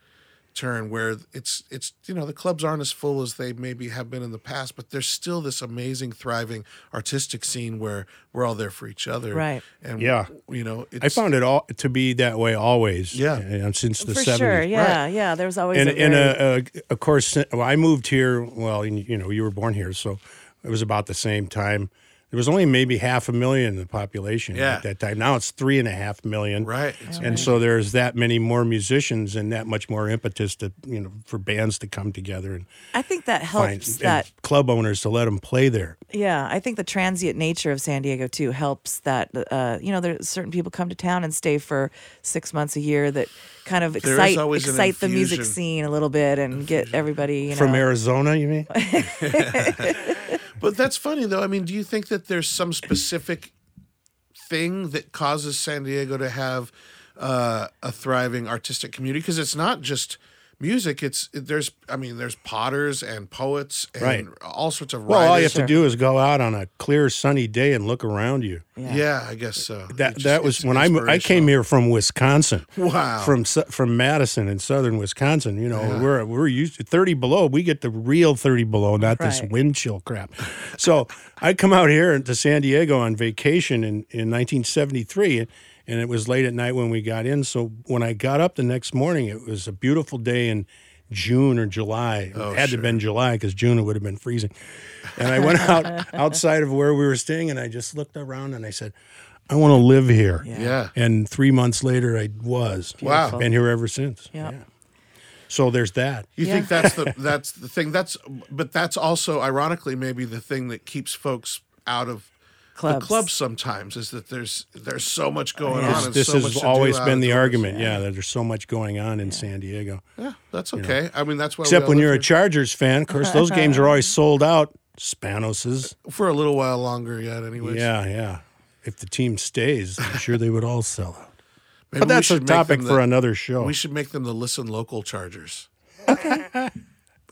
turn where it's it's you know the clubs aren't as full as they maybe have been in the past but there's still this amazing thriving artistic scene where we're all there for each other Right. and Yeah. you know it's, I found it all to be that way always. Yeah. and since the For 70s. sure, yeah, yeah. There was always and a and very- uh, uh, of course, well, I moved here. Well, you know, you were born here, so it was about the same time. There was only maybe half a million in the population Yeah. at that time. Now it's three and a half million. right it's And so there's that many more musicians and that much more impetus to you know for bands to come together and I think that find helps and that club owners to let them play there. Yeah, I think the transient nature of San Diego too helps that uh, you know there's certain people come to town and stay for six months a year that kind of is excite excite the music scene a little bit and get everybody you know From Arizona, you mean? *laughs* *laughs* But that's funny though. I mean, do you think that there's some specific thing that causes San Diego to have uh, a thriving artistic community? Because it's not just music. It's there's I mean there's potters and poets and Right. all sorts of Well, all you have to do is go out on a clear sunny day and look around you. Yeah. I guess so. That It's that was when I I came here from Wisconsin. Wow. From from Madison in southern Wisconsin, you know, we're we're used to 30 below. We get the real 30 below, not this wind chill crap. So I come out here to San Diego on vacation in in 1973, and, and it was late at night when we got in. So when I got up the next morning, it was a beautiful day in June or July. Oh, it had to have been July because June it would have been freezing. And I went out *laughs* outside of where we were staying, and I just looked around and I said. I want to live here. Yeah. And three months later, I was. Wow. Been here ever since. Yep. Yeah. So there's that. You Yeah. think that's the *laughs* that's the thing. That's but that's also ironically maybe the thing that keeps folks out of Clubs. the clubs sometimes is that there's there's so much going This, on. and this so much has to always been the argument. Yeah. that there's so much going on in San Diego. Yeah, that's okay. I mean, that's why. Except all when you're a. Chargers fan. Of course, those games are always *laughs* sold out. Spanos's. for a little while longer yet. Anyways, Yeah, yeah. If the team stays, I'm *laughs* sure they would all sell out. Maybe But that's a topic them for another show. We should make them the listen local Chargers. *laughs*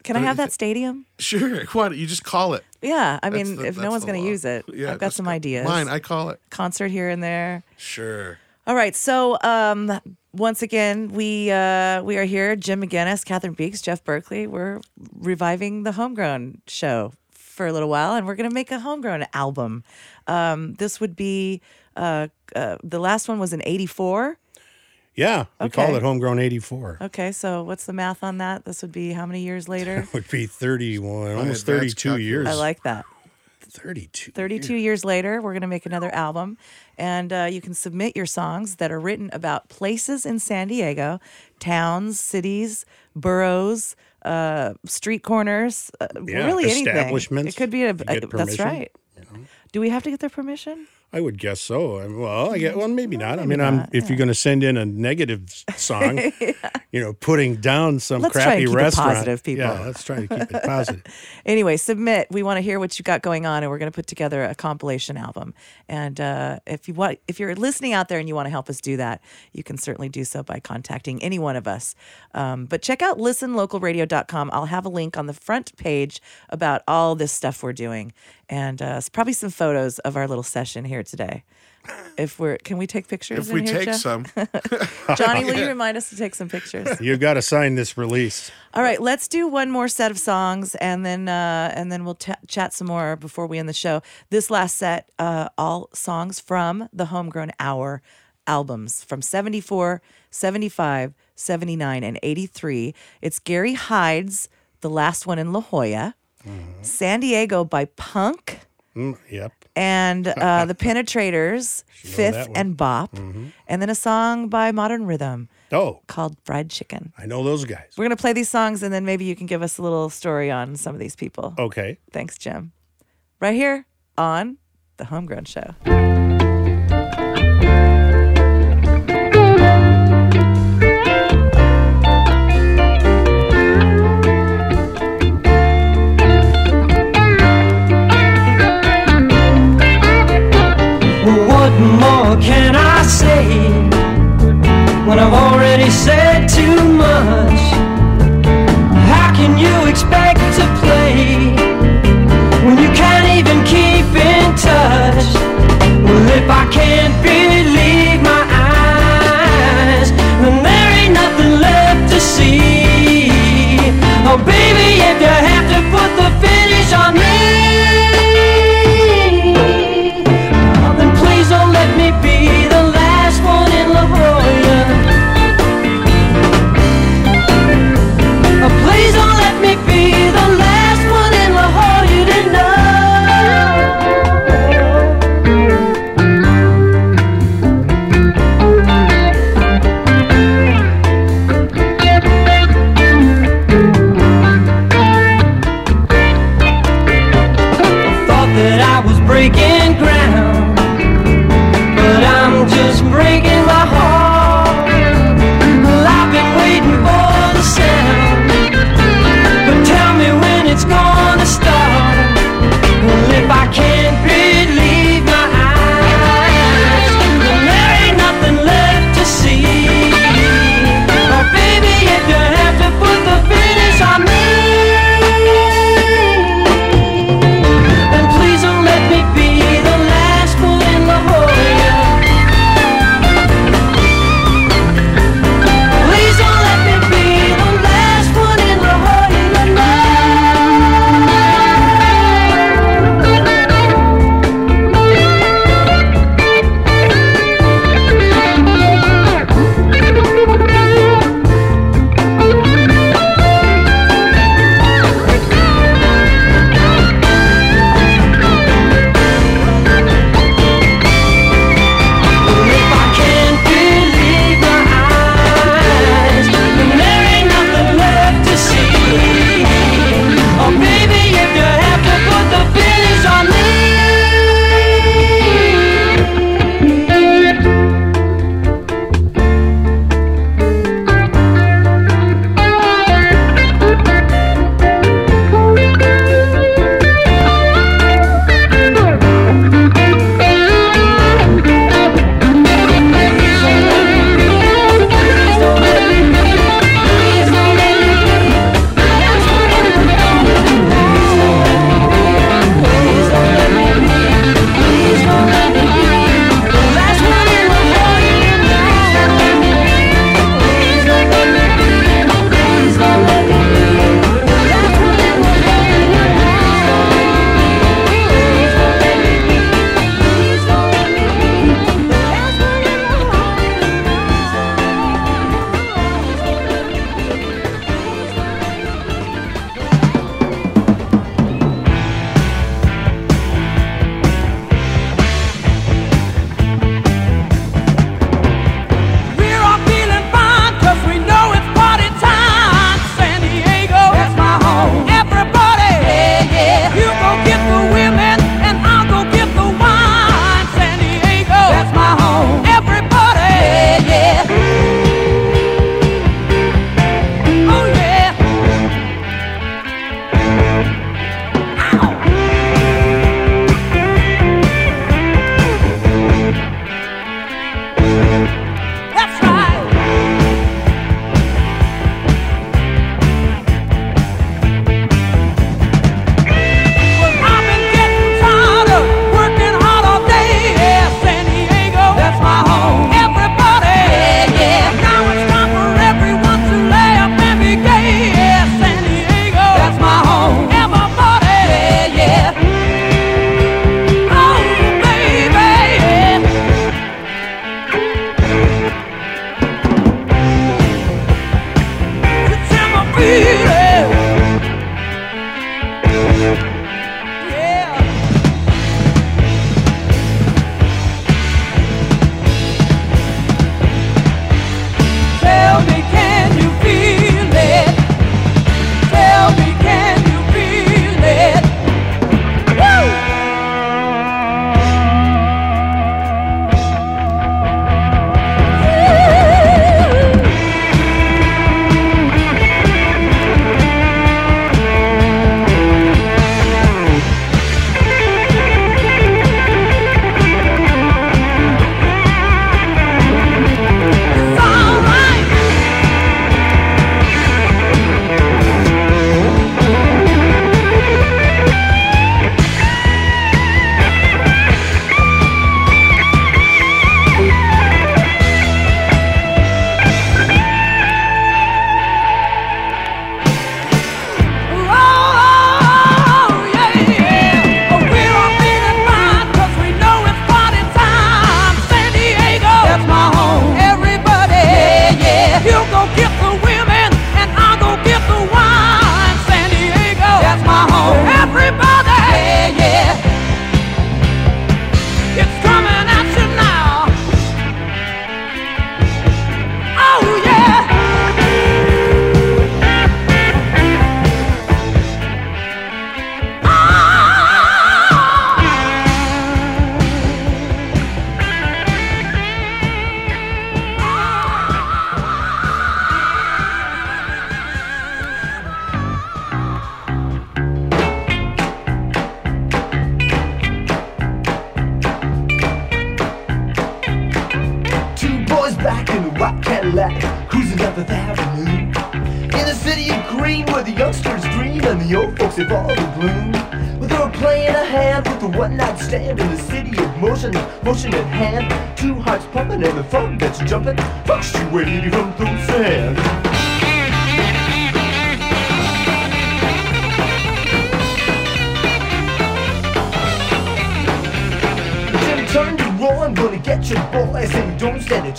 Can I have that stadium? Sure. Why don't you just call it? Yeah, I mean, the- if no one's going to use it, Yeah, I've got some ideas. Mine, I call it. Concert here and there. Sure. All right. So um, once again, we uh, we are here. Jim McInnes, Catherine Beeks, Jeff Berkley. We're reviving the Homegrown show for a little while, and we're going to make a Homegrown album. Um, this would be uh, uh, the last one was in '84. Yeah, we call it Homegrown 84. Okay, so what's the math on that? This would be how many years later? *laughs* Would be 31, almost 32 years. I like that. 32. 32 years later, we're going to make another album. And uh, you can submit your songs that are written about places in San Diego, towns, cities, boroughs, uh, street corners, uh, Yeah, really anything. establishments, It could be a. if you get uh, that's permission, right. Do we have to get their permission? I would guess so. Well, I get well, maybe not. I maybe mean, I'm not, if you're going to send in a negative *laughs* song, you know, putting down some Let's try crappy and keep it restaurant. positive, people. Yeah, let's try to keep it positive. *laughs* Anyway, submit. We want to hear what you've got going on, and we're going to put together a compilation album. And uh, if you want, if you're listening out there and you want to help us do that, you can certainly do so by contacting any one of us. Um, but check out listenlocalradio.com. I'll have a link on the front page about all this stuff we're doing, and uh, probably some photos of our little session here here today. If we're, can we take pictures? If we here, take Jeff? some. *laughs* *laughs* Johnny, will you remind us to take some pictures? You got to sign this release. All right, let's do one more set of songs, and then uh, and then we'll t- chat some more before we end the show. This last set, uh, all songs from the Homegrown Hour albums from 74, 75, 79, and 83. It's Gary Hyde's The Last One in La Jolla, San Diego by Punk, Mm, yep. And uh, *laughs* The Penetrators, Fifth and Bop, and then a song by Modern Rhythm Oh, called Fried Chicken. I know those guys. We're going to play these songs and then maybe you can give us a little story on some of these people. Okay. Thanks, Jim. Right here on The Homegrown Show. Say when I've already said too much? How can you expect to play when you can't even keep in touch? Well, if I can't believe my eyes, then there ain't nothing left to see. Oh, baby, if you have to put the finish on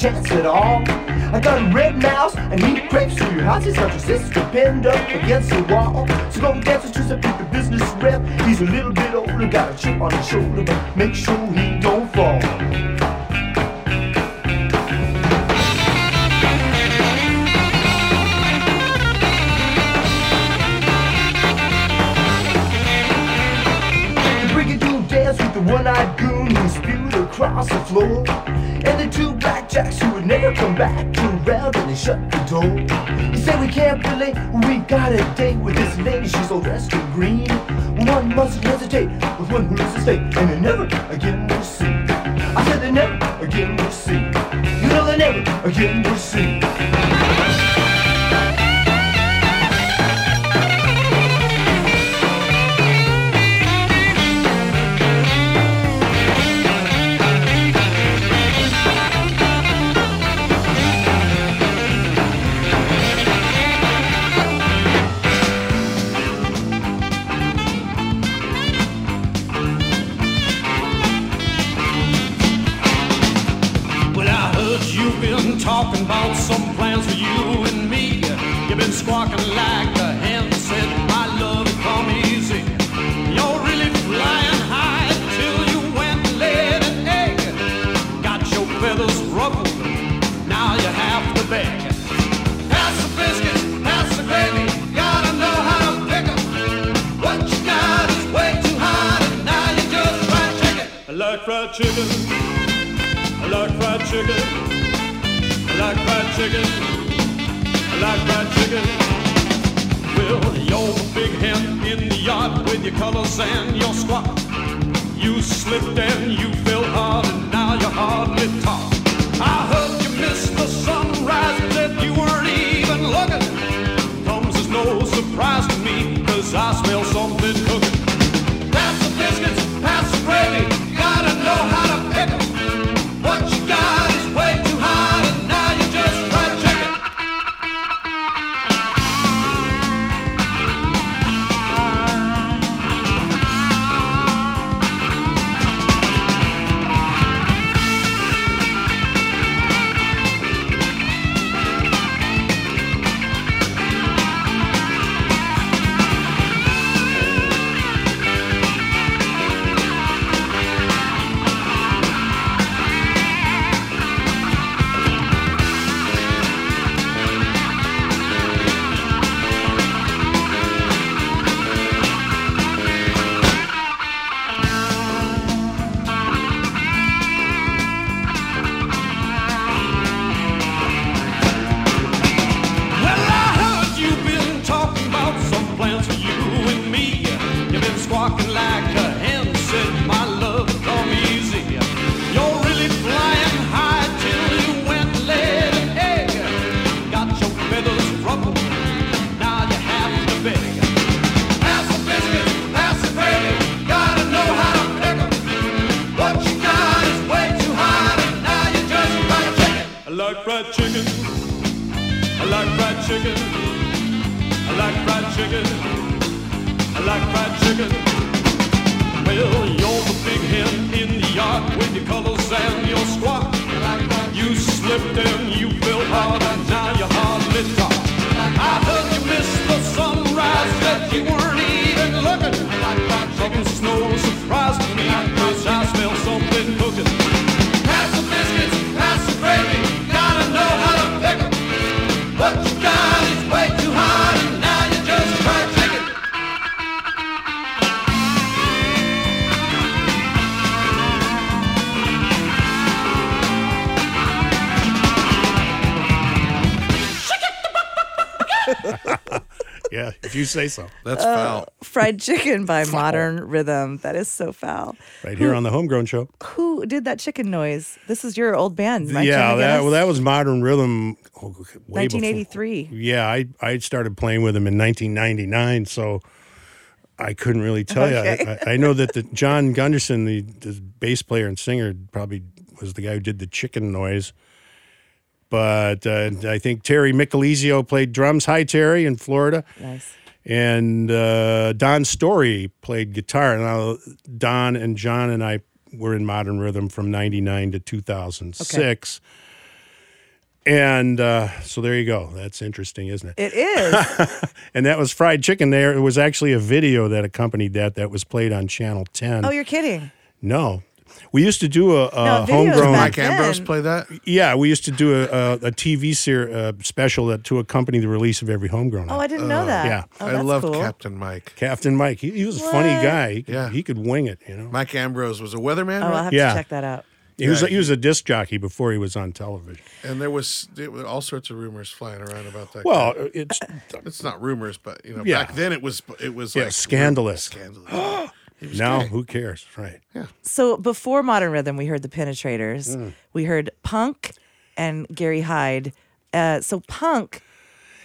chance at all. I got a red mouse and he creeps through your house. He's got your sister pinned up against the wall. So go dance with Tristan Pete, the business rep. He's a little bit older, got a chip on his shoulder, but make sure he don't fall. The One-eyed goon who spewed across the floor jacks who would never come back to around and shut the door. He said we can't believe we got a date with this lady She's all dressed in green. One must hesitate with one who loses to stay And they never again will see. I said they never again will see. You know they never again will see. You say so. That's Uh, foul. Fried chicken by Modern Rhythm. That is so foul. Right here Who- on the Homegrown Show. Who did that chicken noise? This is your old band, Mike yeah, that well, that was Modern Rhythm. oh, way before- 1983. Yeah, I I started playing with him in 1999, so I couldn't really tell Okay. you. I, I know that the John Gunderson, the, the bass player and singer, probably was the guy who did the chicken noise. But uh, I think Terry Michelizio played drums. Hi, Terry, in Florida. Nice. And uh, Don Story played guitar. Now, Don and John and I were in Modern Rhythm from 99 to 2006. Okay. And uh, so there you go. That's interesting, isn't it? It is. *laughs* and that was fried chicken there. It was actually a video that accompanied that that was played on Channel 10. oh, you're kidding. No. We used to do a, a No, homegrown. back Mike Ambrose play that? Yeah, we used to do a, a, a TV ser- uh, special that to accompany the release of every homegrown. Oh, I didn't know that. Yeah. Oh, I that's love cool. Captain Mike. Captain Mike. He, he was a funny What? guy. He could, Yeah. he could wing it, you know. Mike Ambrose was a weatherman, Oh, I'll have Yeah. to check that out. He was Yeah, he was a disc jockey before he was on television. and there was, there were all sorts of rumors flying around about that. Well, it's it's not rumors, but you know, Yeah. back then it was it was Yeah, like scandalous. *gasps* Scandalous. He was now gay. who cares, right? Yeah. So before Modern Rhythm, we heard the Penetrators. Mm. We heard Punk and Gary Hyde. Uh, so Punk,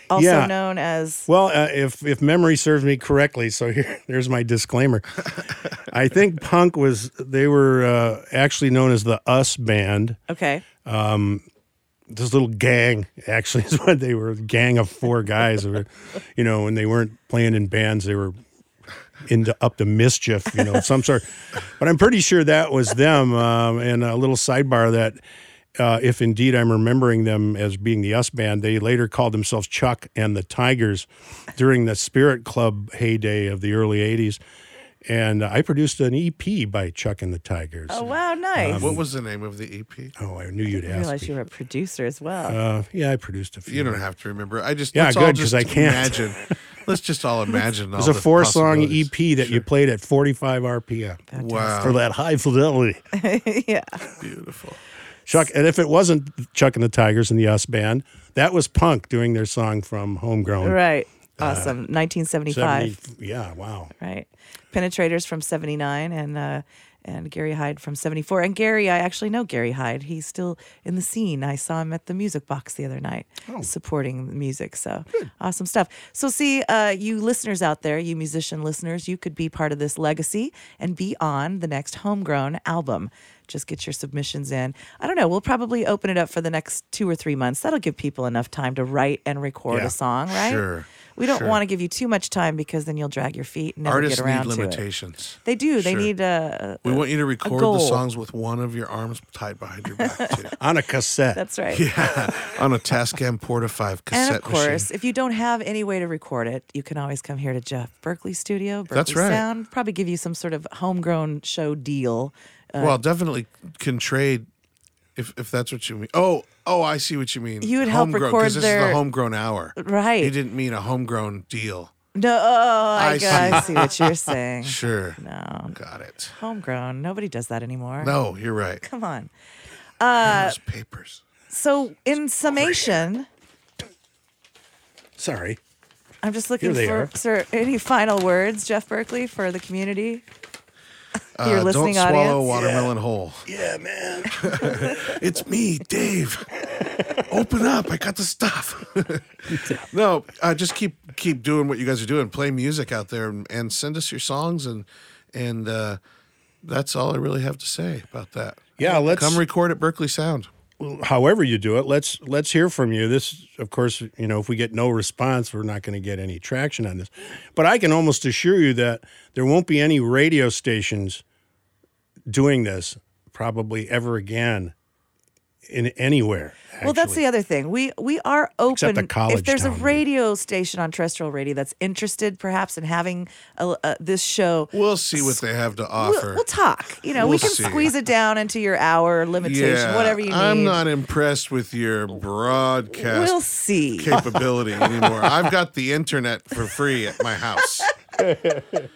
also Yeah. known as Well, uh, if if memory serves me correctly, so here *laughs* there's my disclaimer. *laughs* I think punk was they were uh, actually known as the Us Band. okay, This little gang actually *laughs* is what they were. A gang of four guys. Who were, you know, when they weren't playing in bands, they were into up to mischief, you know, of some sort. But I'm pretty sure that was them. Um, and a little sidebar that. Uh, if indeed I'm remembering them as being the Us Band, they later called themselves Chuck and the Tigers during the Spirit Club heyday of the early 80s. And I produced an EP by Chuck and the Tigers. oh wow, nice. what was the name of the EP? Oh, I knew you'd I ask realize me. you were a producer as well. Uh, yeah, I produced a few. You don't have to remember. I just Yeah, good, all 'cause just I can't. imagine. *laughs* let's just all imagine. It was a the four song. EP that you played at 45 RPM Wow, for that high fidelity. *laughs* yeah. beautiful. Chuck, and if it wasn't Chuck and the Tigers and the Us Band, that was Punk doing their song from Homegrown. Right. Uh, Awesome. 1975. 70 yeah, wow. Right. Penetrators from 79 and uh and Gary Hyde from 74. And Gary, I actually know Gary Hyde. He's still in the scene. I saw him at the music box the other night Oh. supporting the music. So awesome stuff. So, see, uh, you listeners out there, you musician listeners, you could be part of this legacy and be on the next homegrown album. Just get your submissions in. I don't know. We'll probably open it up for the next two or three months. That'll give people enough time to write and record Yeah. a song, right? Sure, We don't sure. want to give you too much time because then you'll drag your feet and never Artists get around need to it. limitations. They do. They Sure. need a. We want you to record the songs with one of your arms tied behind your back too. *laughs* On a cassette. That's right. yeah, on a Tascam Porta Five cassette And of course, machine. if you don't have any way to record it, you can always come here to Jeff Berkley Studio. Berkley That's right. Sound probably give you some sort of homegrown show deal. Uh, well, definitely can trade if if that's what you mean. Oh, oh, I see what you mean. You would help Homegrown, record this is their- the homegrown hour. Right. You didn't mean a homegrown deal. no, oh, I, I got- I see. see what you're *laughs* saying. Sure. No, Got it. homegrown. Nobody does that anymore. No, you're right. Come on. Uh, Those papers. So, in summation, Sorry. I'm just looking Here they for are. sir, any final words, Jeff Berkley, for the community. *laughs* Your Uh, listening don't swallow audience. watermelon whole. Yeah, man. *laughs* it's me, Dave. Open up. I got the stuff. *laughs* no, uh, just keep keep doing what you guys are doing. Play music out there and, and send us your songs and and uh, that's all I really have to say about that. Yeah, let's Come record at Berkley Sound. However you do it, let's let's hear from you. This, of course, you know, if we get no response, we're not going to get any traction on this. But I can almost assure you that there won't be any radio stations doing this probably ever again in anywhere. Well, that's the other thing. We we are Except open. a college if there's a town, radio station on terrestrial radio that's interested, perhaps, in having a, a, this show, We'll see what they have to we'll, offer. we'll talk. You know, we We'll can see. squeeze it down into your hour limitation, whatever you need. I'm not impressed with your broadcast We'll see. capability anymore. I've got the internet for free at my house. *laughs* So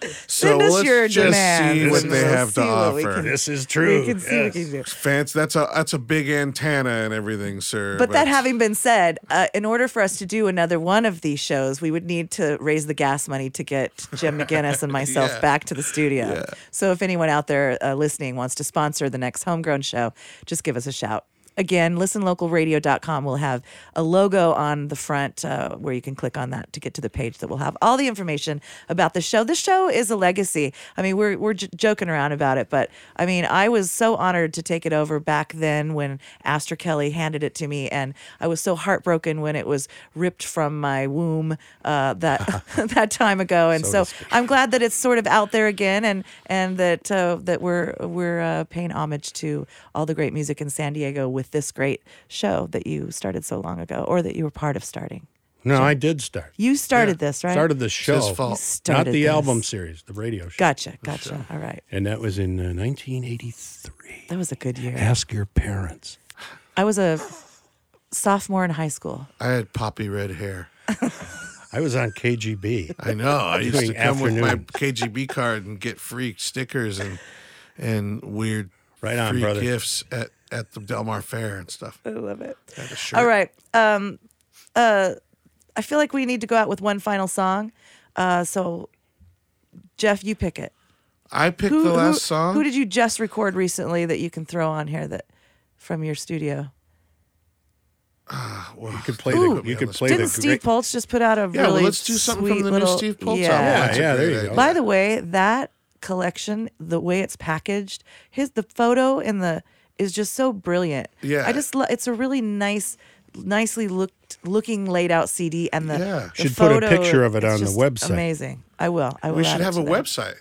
*laughs* Send us let's your just demands see what and they we'll have to see what we offer. can- This is true. We can see what we can do. Fancy. That's a that's a big antenna and everything, sir. But that having been said, uh, in order for us to do another one of these shows, we would need to raise the gas money to get Jim McInnes and *laughs* myself Yeah. back to the studio. So if anyone out there uh, listening wants to sponsor the next homegrown show, just give us a shout. Again, listenlocalradio.com will have a logo on the front uh, where you can click on that to get to the page that will have all the information about the show. The show is a legacy. I mean, we're, we're j- joking around about it, but I mean, I was so honored to take it over back then when Astor Kelly handed it to me, and I was so heartbroken when it was ripped from my womb uh, that *laughs* *laughs* that time ago. And So so, I'm glad that it's sort of out there again, and and that uh, that we're we're uh, paying homage to all the great music in San Diego with this great show that you started so long ago, or that you were part of starting. No, I did start. You started this, right? Started the show, his fault. You not the this. album series, the radio show. Gotcha, gotcha. All right, And that was in uh, 1983. that was a good year. Ask your parents. I was a sophomore in high school. I had poppy red hair. I was on KGB. I know. I used to Doing come with my. KGB card and get free stickers and and weird Right on, free brother. gifts at, at the Del Mar Fair and stuff. I love it. I had a shirt. All right. Um, uh, I feel like we need to go out with one final song. Uh, so, Jeff, you pick it. I picked the last song. Who did you just record recently that you can throw on here that from your studio? well, You could play Ooh. the. You could play Didn't the. Steve great- Poltz just put out a Yeah, well, really let's do something from sweet the new Steve Poltz yeah. album. Yeah, yeah, there you go. By the way, that collection, the way it's packaged, his the photo and the is just so brilliant. Yeah. I just lo- it's a really nice, nicely looked looking laid out CD, and the, Yeah. the Should put a picture of it on the website. Amazing. I will. I will. we should have a that. website.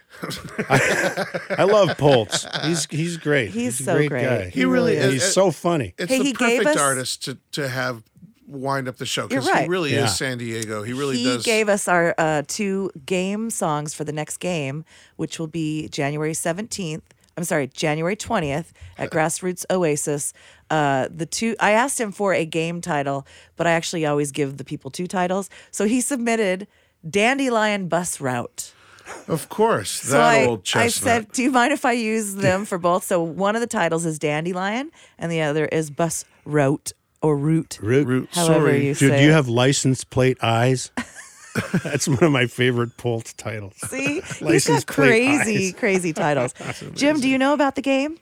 I love Poltz. He's he's great. He's a so great, great. guy. He really And is. He's so funny. It's Hey, the he perfect us- artist to, to have wind up the show because right. he really Yeah. is San Diego. He really he does. He gave us our uh, two game songs for the next game, which will be January 17th. I'm sorry, January 20th at *laughs* Grassroots Oasis. Uh, the two, I asked him for a game title, but I actually always give the people two titles. So he submitted Dandelion Bus Route. of course, that So I, old chestnut. I said, Do you mind if I use them for both? So one of the titles is Dandelion, and the other is Bus Route or Route. Root. Root, However sorry. you Dude, say do you have license plate eyes? *laughs* *laughs* That's one of my favorite Poltz titles. See, he's *laughs* got crazy, eyes. crazy *laughs* titles. Jim, do you know about the game?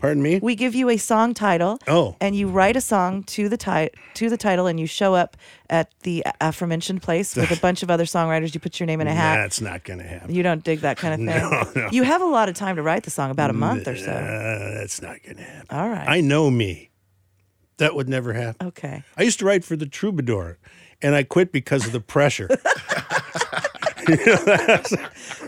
Pardon me? We give you a song title. Oh. And you write a song to the ti- to the title, and you show up at the aforementioned place with a bunch of other songwriters. You put your name in a hat. That's not going to happen. You don't dig that kind of thing. No, no. You have a lot of time to write the song, about a month or so. Uh, that's not going to happen. All right. I know me. That would never happen. okay. I used to write for the Troubadour, and I quit because of the pressure. Liz,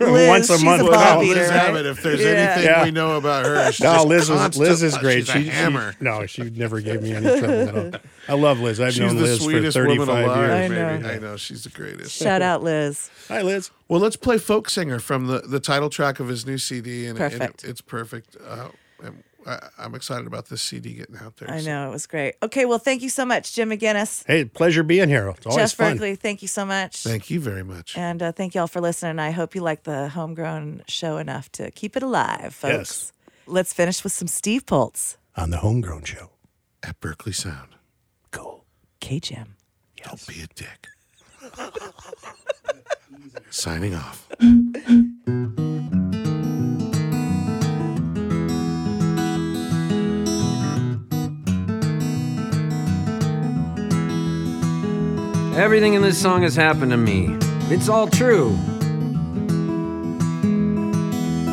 *laughs* Once a she's month. a Well, Bob Liz eater, right? If there's Yeah. anything Yeah. we know about her, she's No, Liz is constant- Liz is great. She's a She- she- hammer. no, she never gave me any trouble at all. I love Liz. I've She's known the Liz for 35 alive. years. I baby. know. I know she's the greatest. Shout out, Liz. Hi, Liz. Well, let's play "Folk Singer" from the, the title track of his new CD, and, and Perfect. it, it's perfect. Uh, and I, I'm excited about this CD getting out there. I so. know it was great. Okay, well, thank you so much, Jim McInnes, Hey, pleasure being here. It's always Jeff fun. Berkley. Thank you so much. Thank you very much. And uh, thank you all for listening. I hope you like the homegrown show enough to keep it alive, folks. Yes. Let's finish with some Steve Poltz. On the Homegrown Show. At Berkley Sound, Cool. K Jim. don't be a dick. *laughs* Signing off. *laughs* Everything in this song has happened to me. It's all true.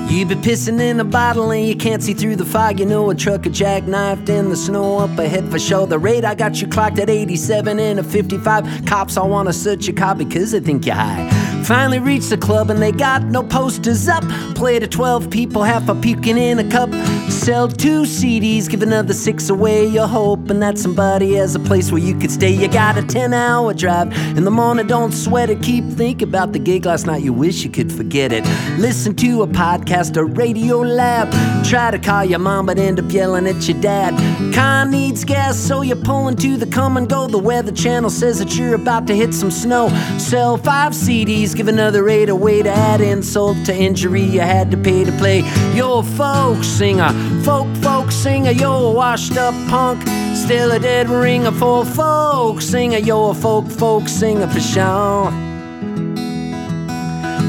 You be pissing in a bottle and you can't see through the fog. You know a truck a jackknifed in the snow up ahead for sure. The rate I got you clocked at 87 and a 55. Cops all wanna search your car because they think you're high. Finally reached the club and they got no posters up. Play to 12 people, half a puking in a cup. Sell two CDs, give another six away. You're hoping that somebody has a place where you could stay. You got a 10 hour drive in the morning, don't sweat it. Keep thinking about the gig last night, you wish you could forget it. Listen to a podcast, a radio lab. Try to call your mom, but end up yelling at your dad. Car needs gas, so you're pulling to the come and go. The weather channel says that you're about to hit some snow. Sell five CDs, give another eight away to add insult to injury. You had to pay to play. You're a folk singer, folk, folk singer. You're a washed up punk, still a dead ringer for folk singer. You're a folk, folk singer for sure.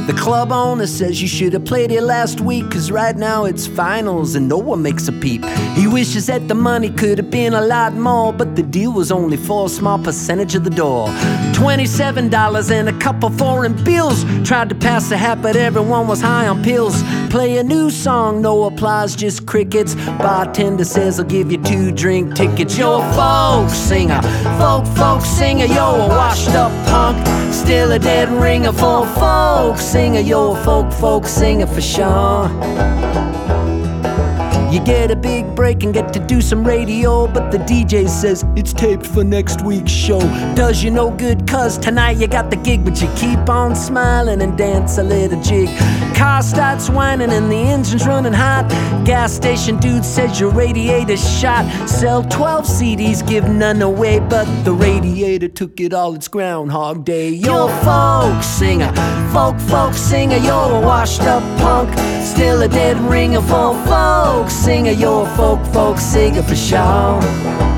The club owner says you should have played it last week, cause right now it's finals and no one makes a peep. He wishes that the money could have been a lot more, but the deal was only for a small percentage of the door. $27 and a couple foreign bills. Tried to pass the hat, but everyone was high on pills. Play a new song, no applause, just crickets. Bartender says I'll give you two drink tickets. You're a folk singer, folk, folk singer. You're a washed up punk, still a dead ringer for a folk singer. You're a folk, folk singer for sure. You get a big break and get to do some radio, but the DJ says it's taped for next week's show. Does you no good, cuz tonight you got the gig, but you keep on smiling and dance a little jig. Car starts whining and the engine's running hot. Gas station dude says your radiator's shot. Sell 12 CDs, give none away, but the radiator took it all, it's Groundhog Day. You're a folk singer, folk, folk singer, you're a washed up punk. Still a dead ringer for folk singer, you're a folk, folk singer for sure.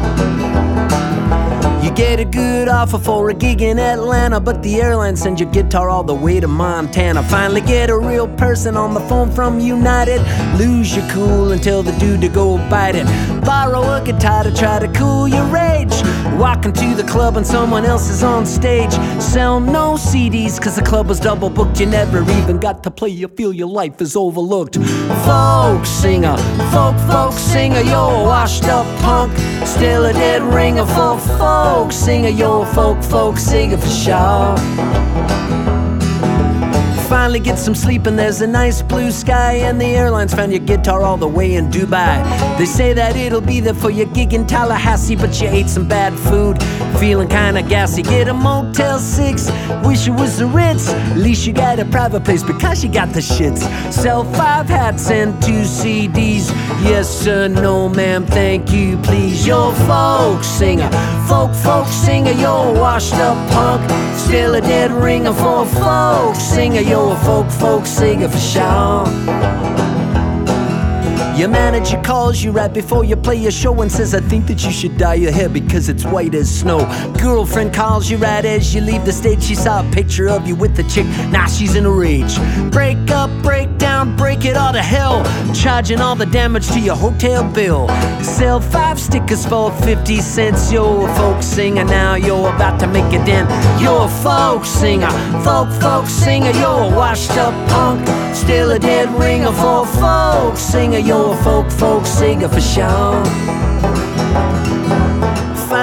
You get a good offer for a gig in Atlanta, but the airline sends your guitar all the way to Montana. Finally get a real person on the phone from United. Lose your cool and tell the dude to go bite it. Borrow a guitar to try to cool your rage. Walk into the club and someone else is on stage. Sell no CDs cause the club was double booked. You never even got to play, you feel your life is overlooked. Folk singer, folk, folk singer, you're a washed up punk. Still a dead ringer for folk singer, you're a folk, folk singer for sure. Finally get some sleep and there's a nice blue sky and the airlines found your guitar all the way in Dubai. They say that it'll be there for your gig in Tallahassee, but you ate some bad food, feeling kinda gassy. Get a Motel 6, wish it was the Ritz. At least you got a private place because you got the shits. Sell five hats and two CDs. Yes sir, no ma'am, thank you, please. You're folk singer, folk, folk singer. You're washed up punk, still a dead ringer for a folk singer. You're a folk, folk singer for sure. Your manager calls you right before you play your show and says, I think that you should dye your hair because it's white as snow. Girlfriend calls you right as you leave the stage. She saw a picture of you with the chick. Now she's in a rage. Break up, break break it all to hell. Charging all the damage to your hotel bill. Sell five stickers for 50 cents. You're a folk singer now. You're about to make a dent. You're a folk singer, folk, folk singer. You're a washed up punk. Still a dead ringer for a folk singer. You're a folk, folk singer for sure.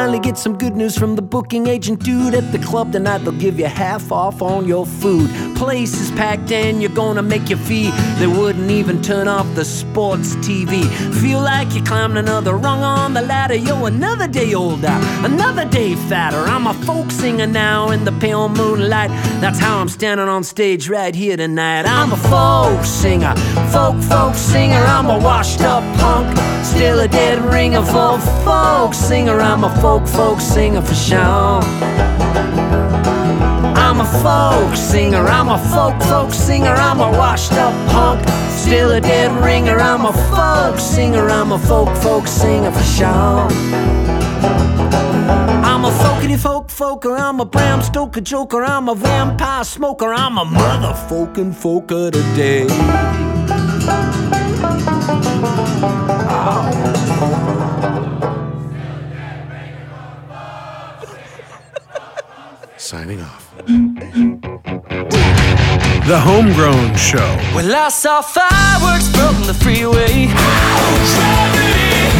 Finally get some good news from the booking agent dude at the club tonight. They'll give you half off on your food. Place is packed and you're gonna make your fee. They wouldn't even turn off the sports TV. Feel like you climbed another rung on the ladder. Yo, another day older, another day fatter. I'm a folk singer now in the pale moonlight. That's how I'm standing on stage right here tonight. I'm a folk singer, folk, folk singer. I'm a washed up punk, still a dead ringer for folk singer. I'm a folk, folk singer for sure. I'm a folk singer, I'm a folk, folk singer, I'm a washed up punk, still a dead ringer. I'm a folk singer, I'm a folk, folk singer for sure. I'm a folkity folk folker, I'm a Bram Stoker joker, I'm a vampire smoker, I'm a motherfucking folker today. Signing off. The Homegrown Show. Well, I saw fireworks from the freeway.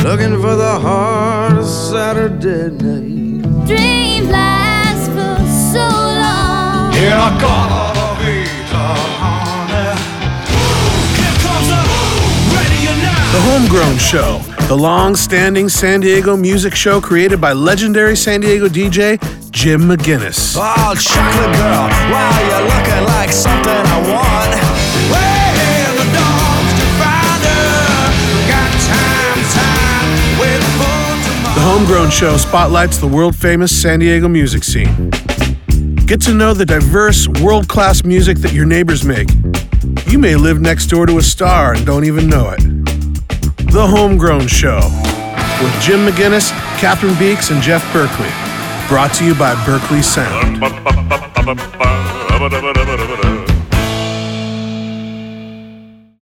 Looking for the heart of Saturday night. Dreams last for so long. Yeah, I gotta be honey. Here comes the radio now. The Homegrown Show, the long standing San Diego music show created by legendary San Diego DJ Jim McInnes. Oh, chocolate girl, wow, you're looking like something I want. Where the dogs to find her? Got time, time, waiting for tomorrow. The Homegrown Show spotlights the world famous San Diego music scene. Get to know the diverse, world class music that your neighbors make. You may live next door to a star and don't even know it. The Homegrown Show with Jim McInnes, Catherine Beeks, and Jeff Berkley. Brought to you by Berkley Sound.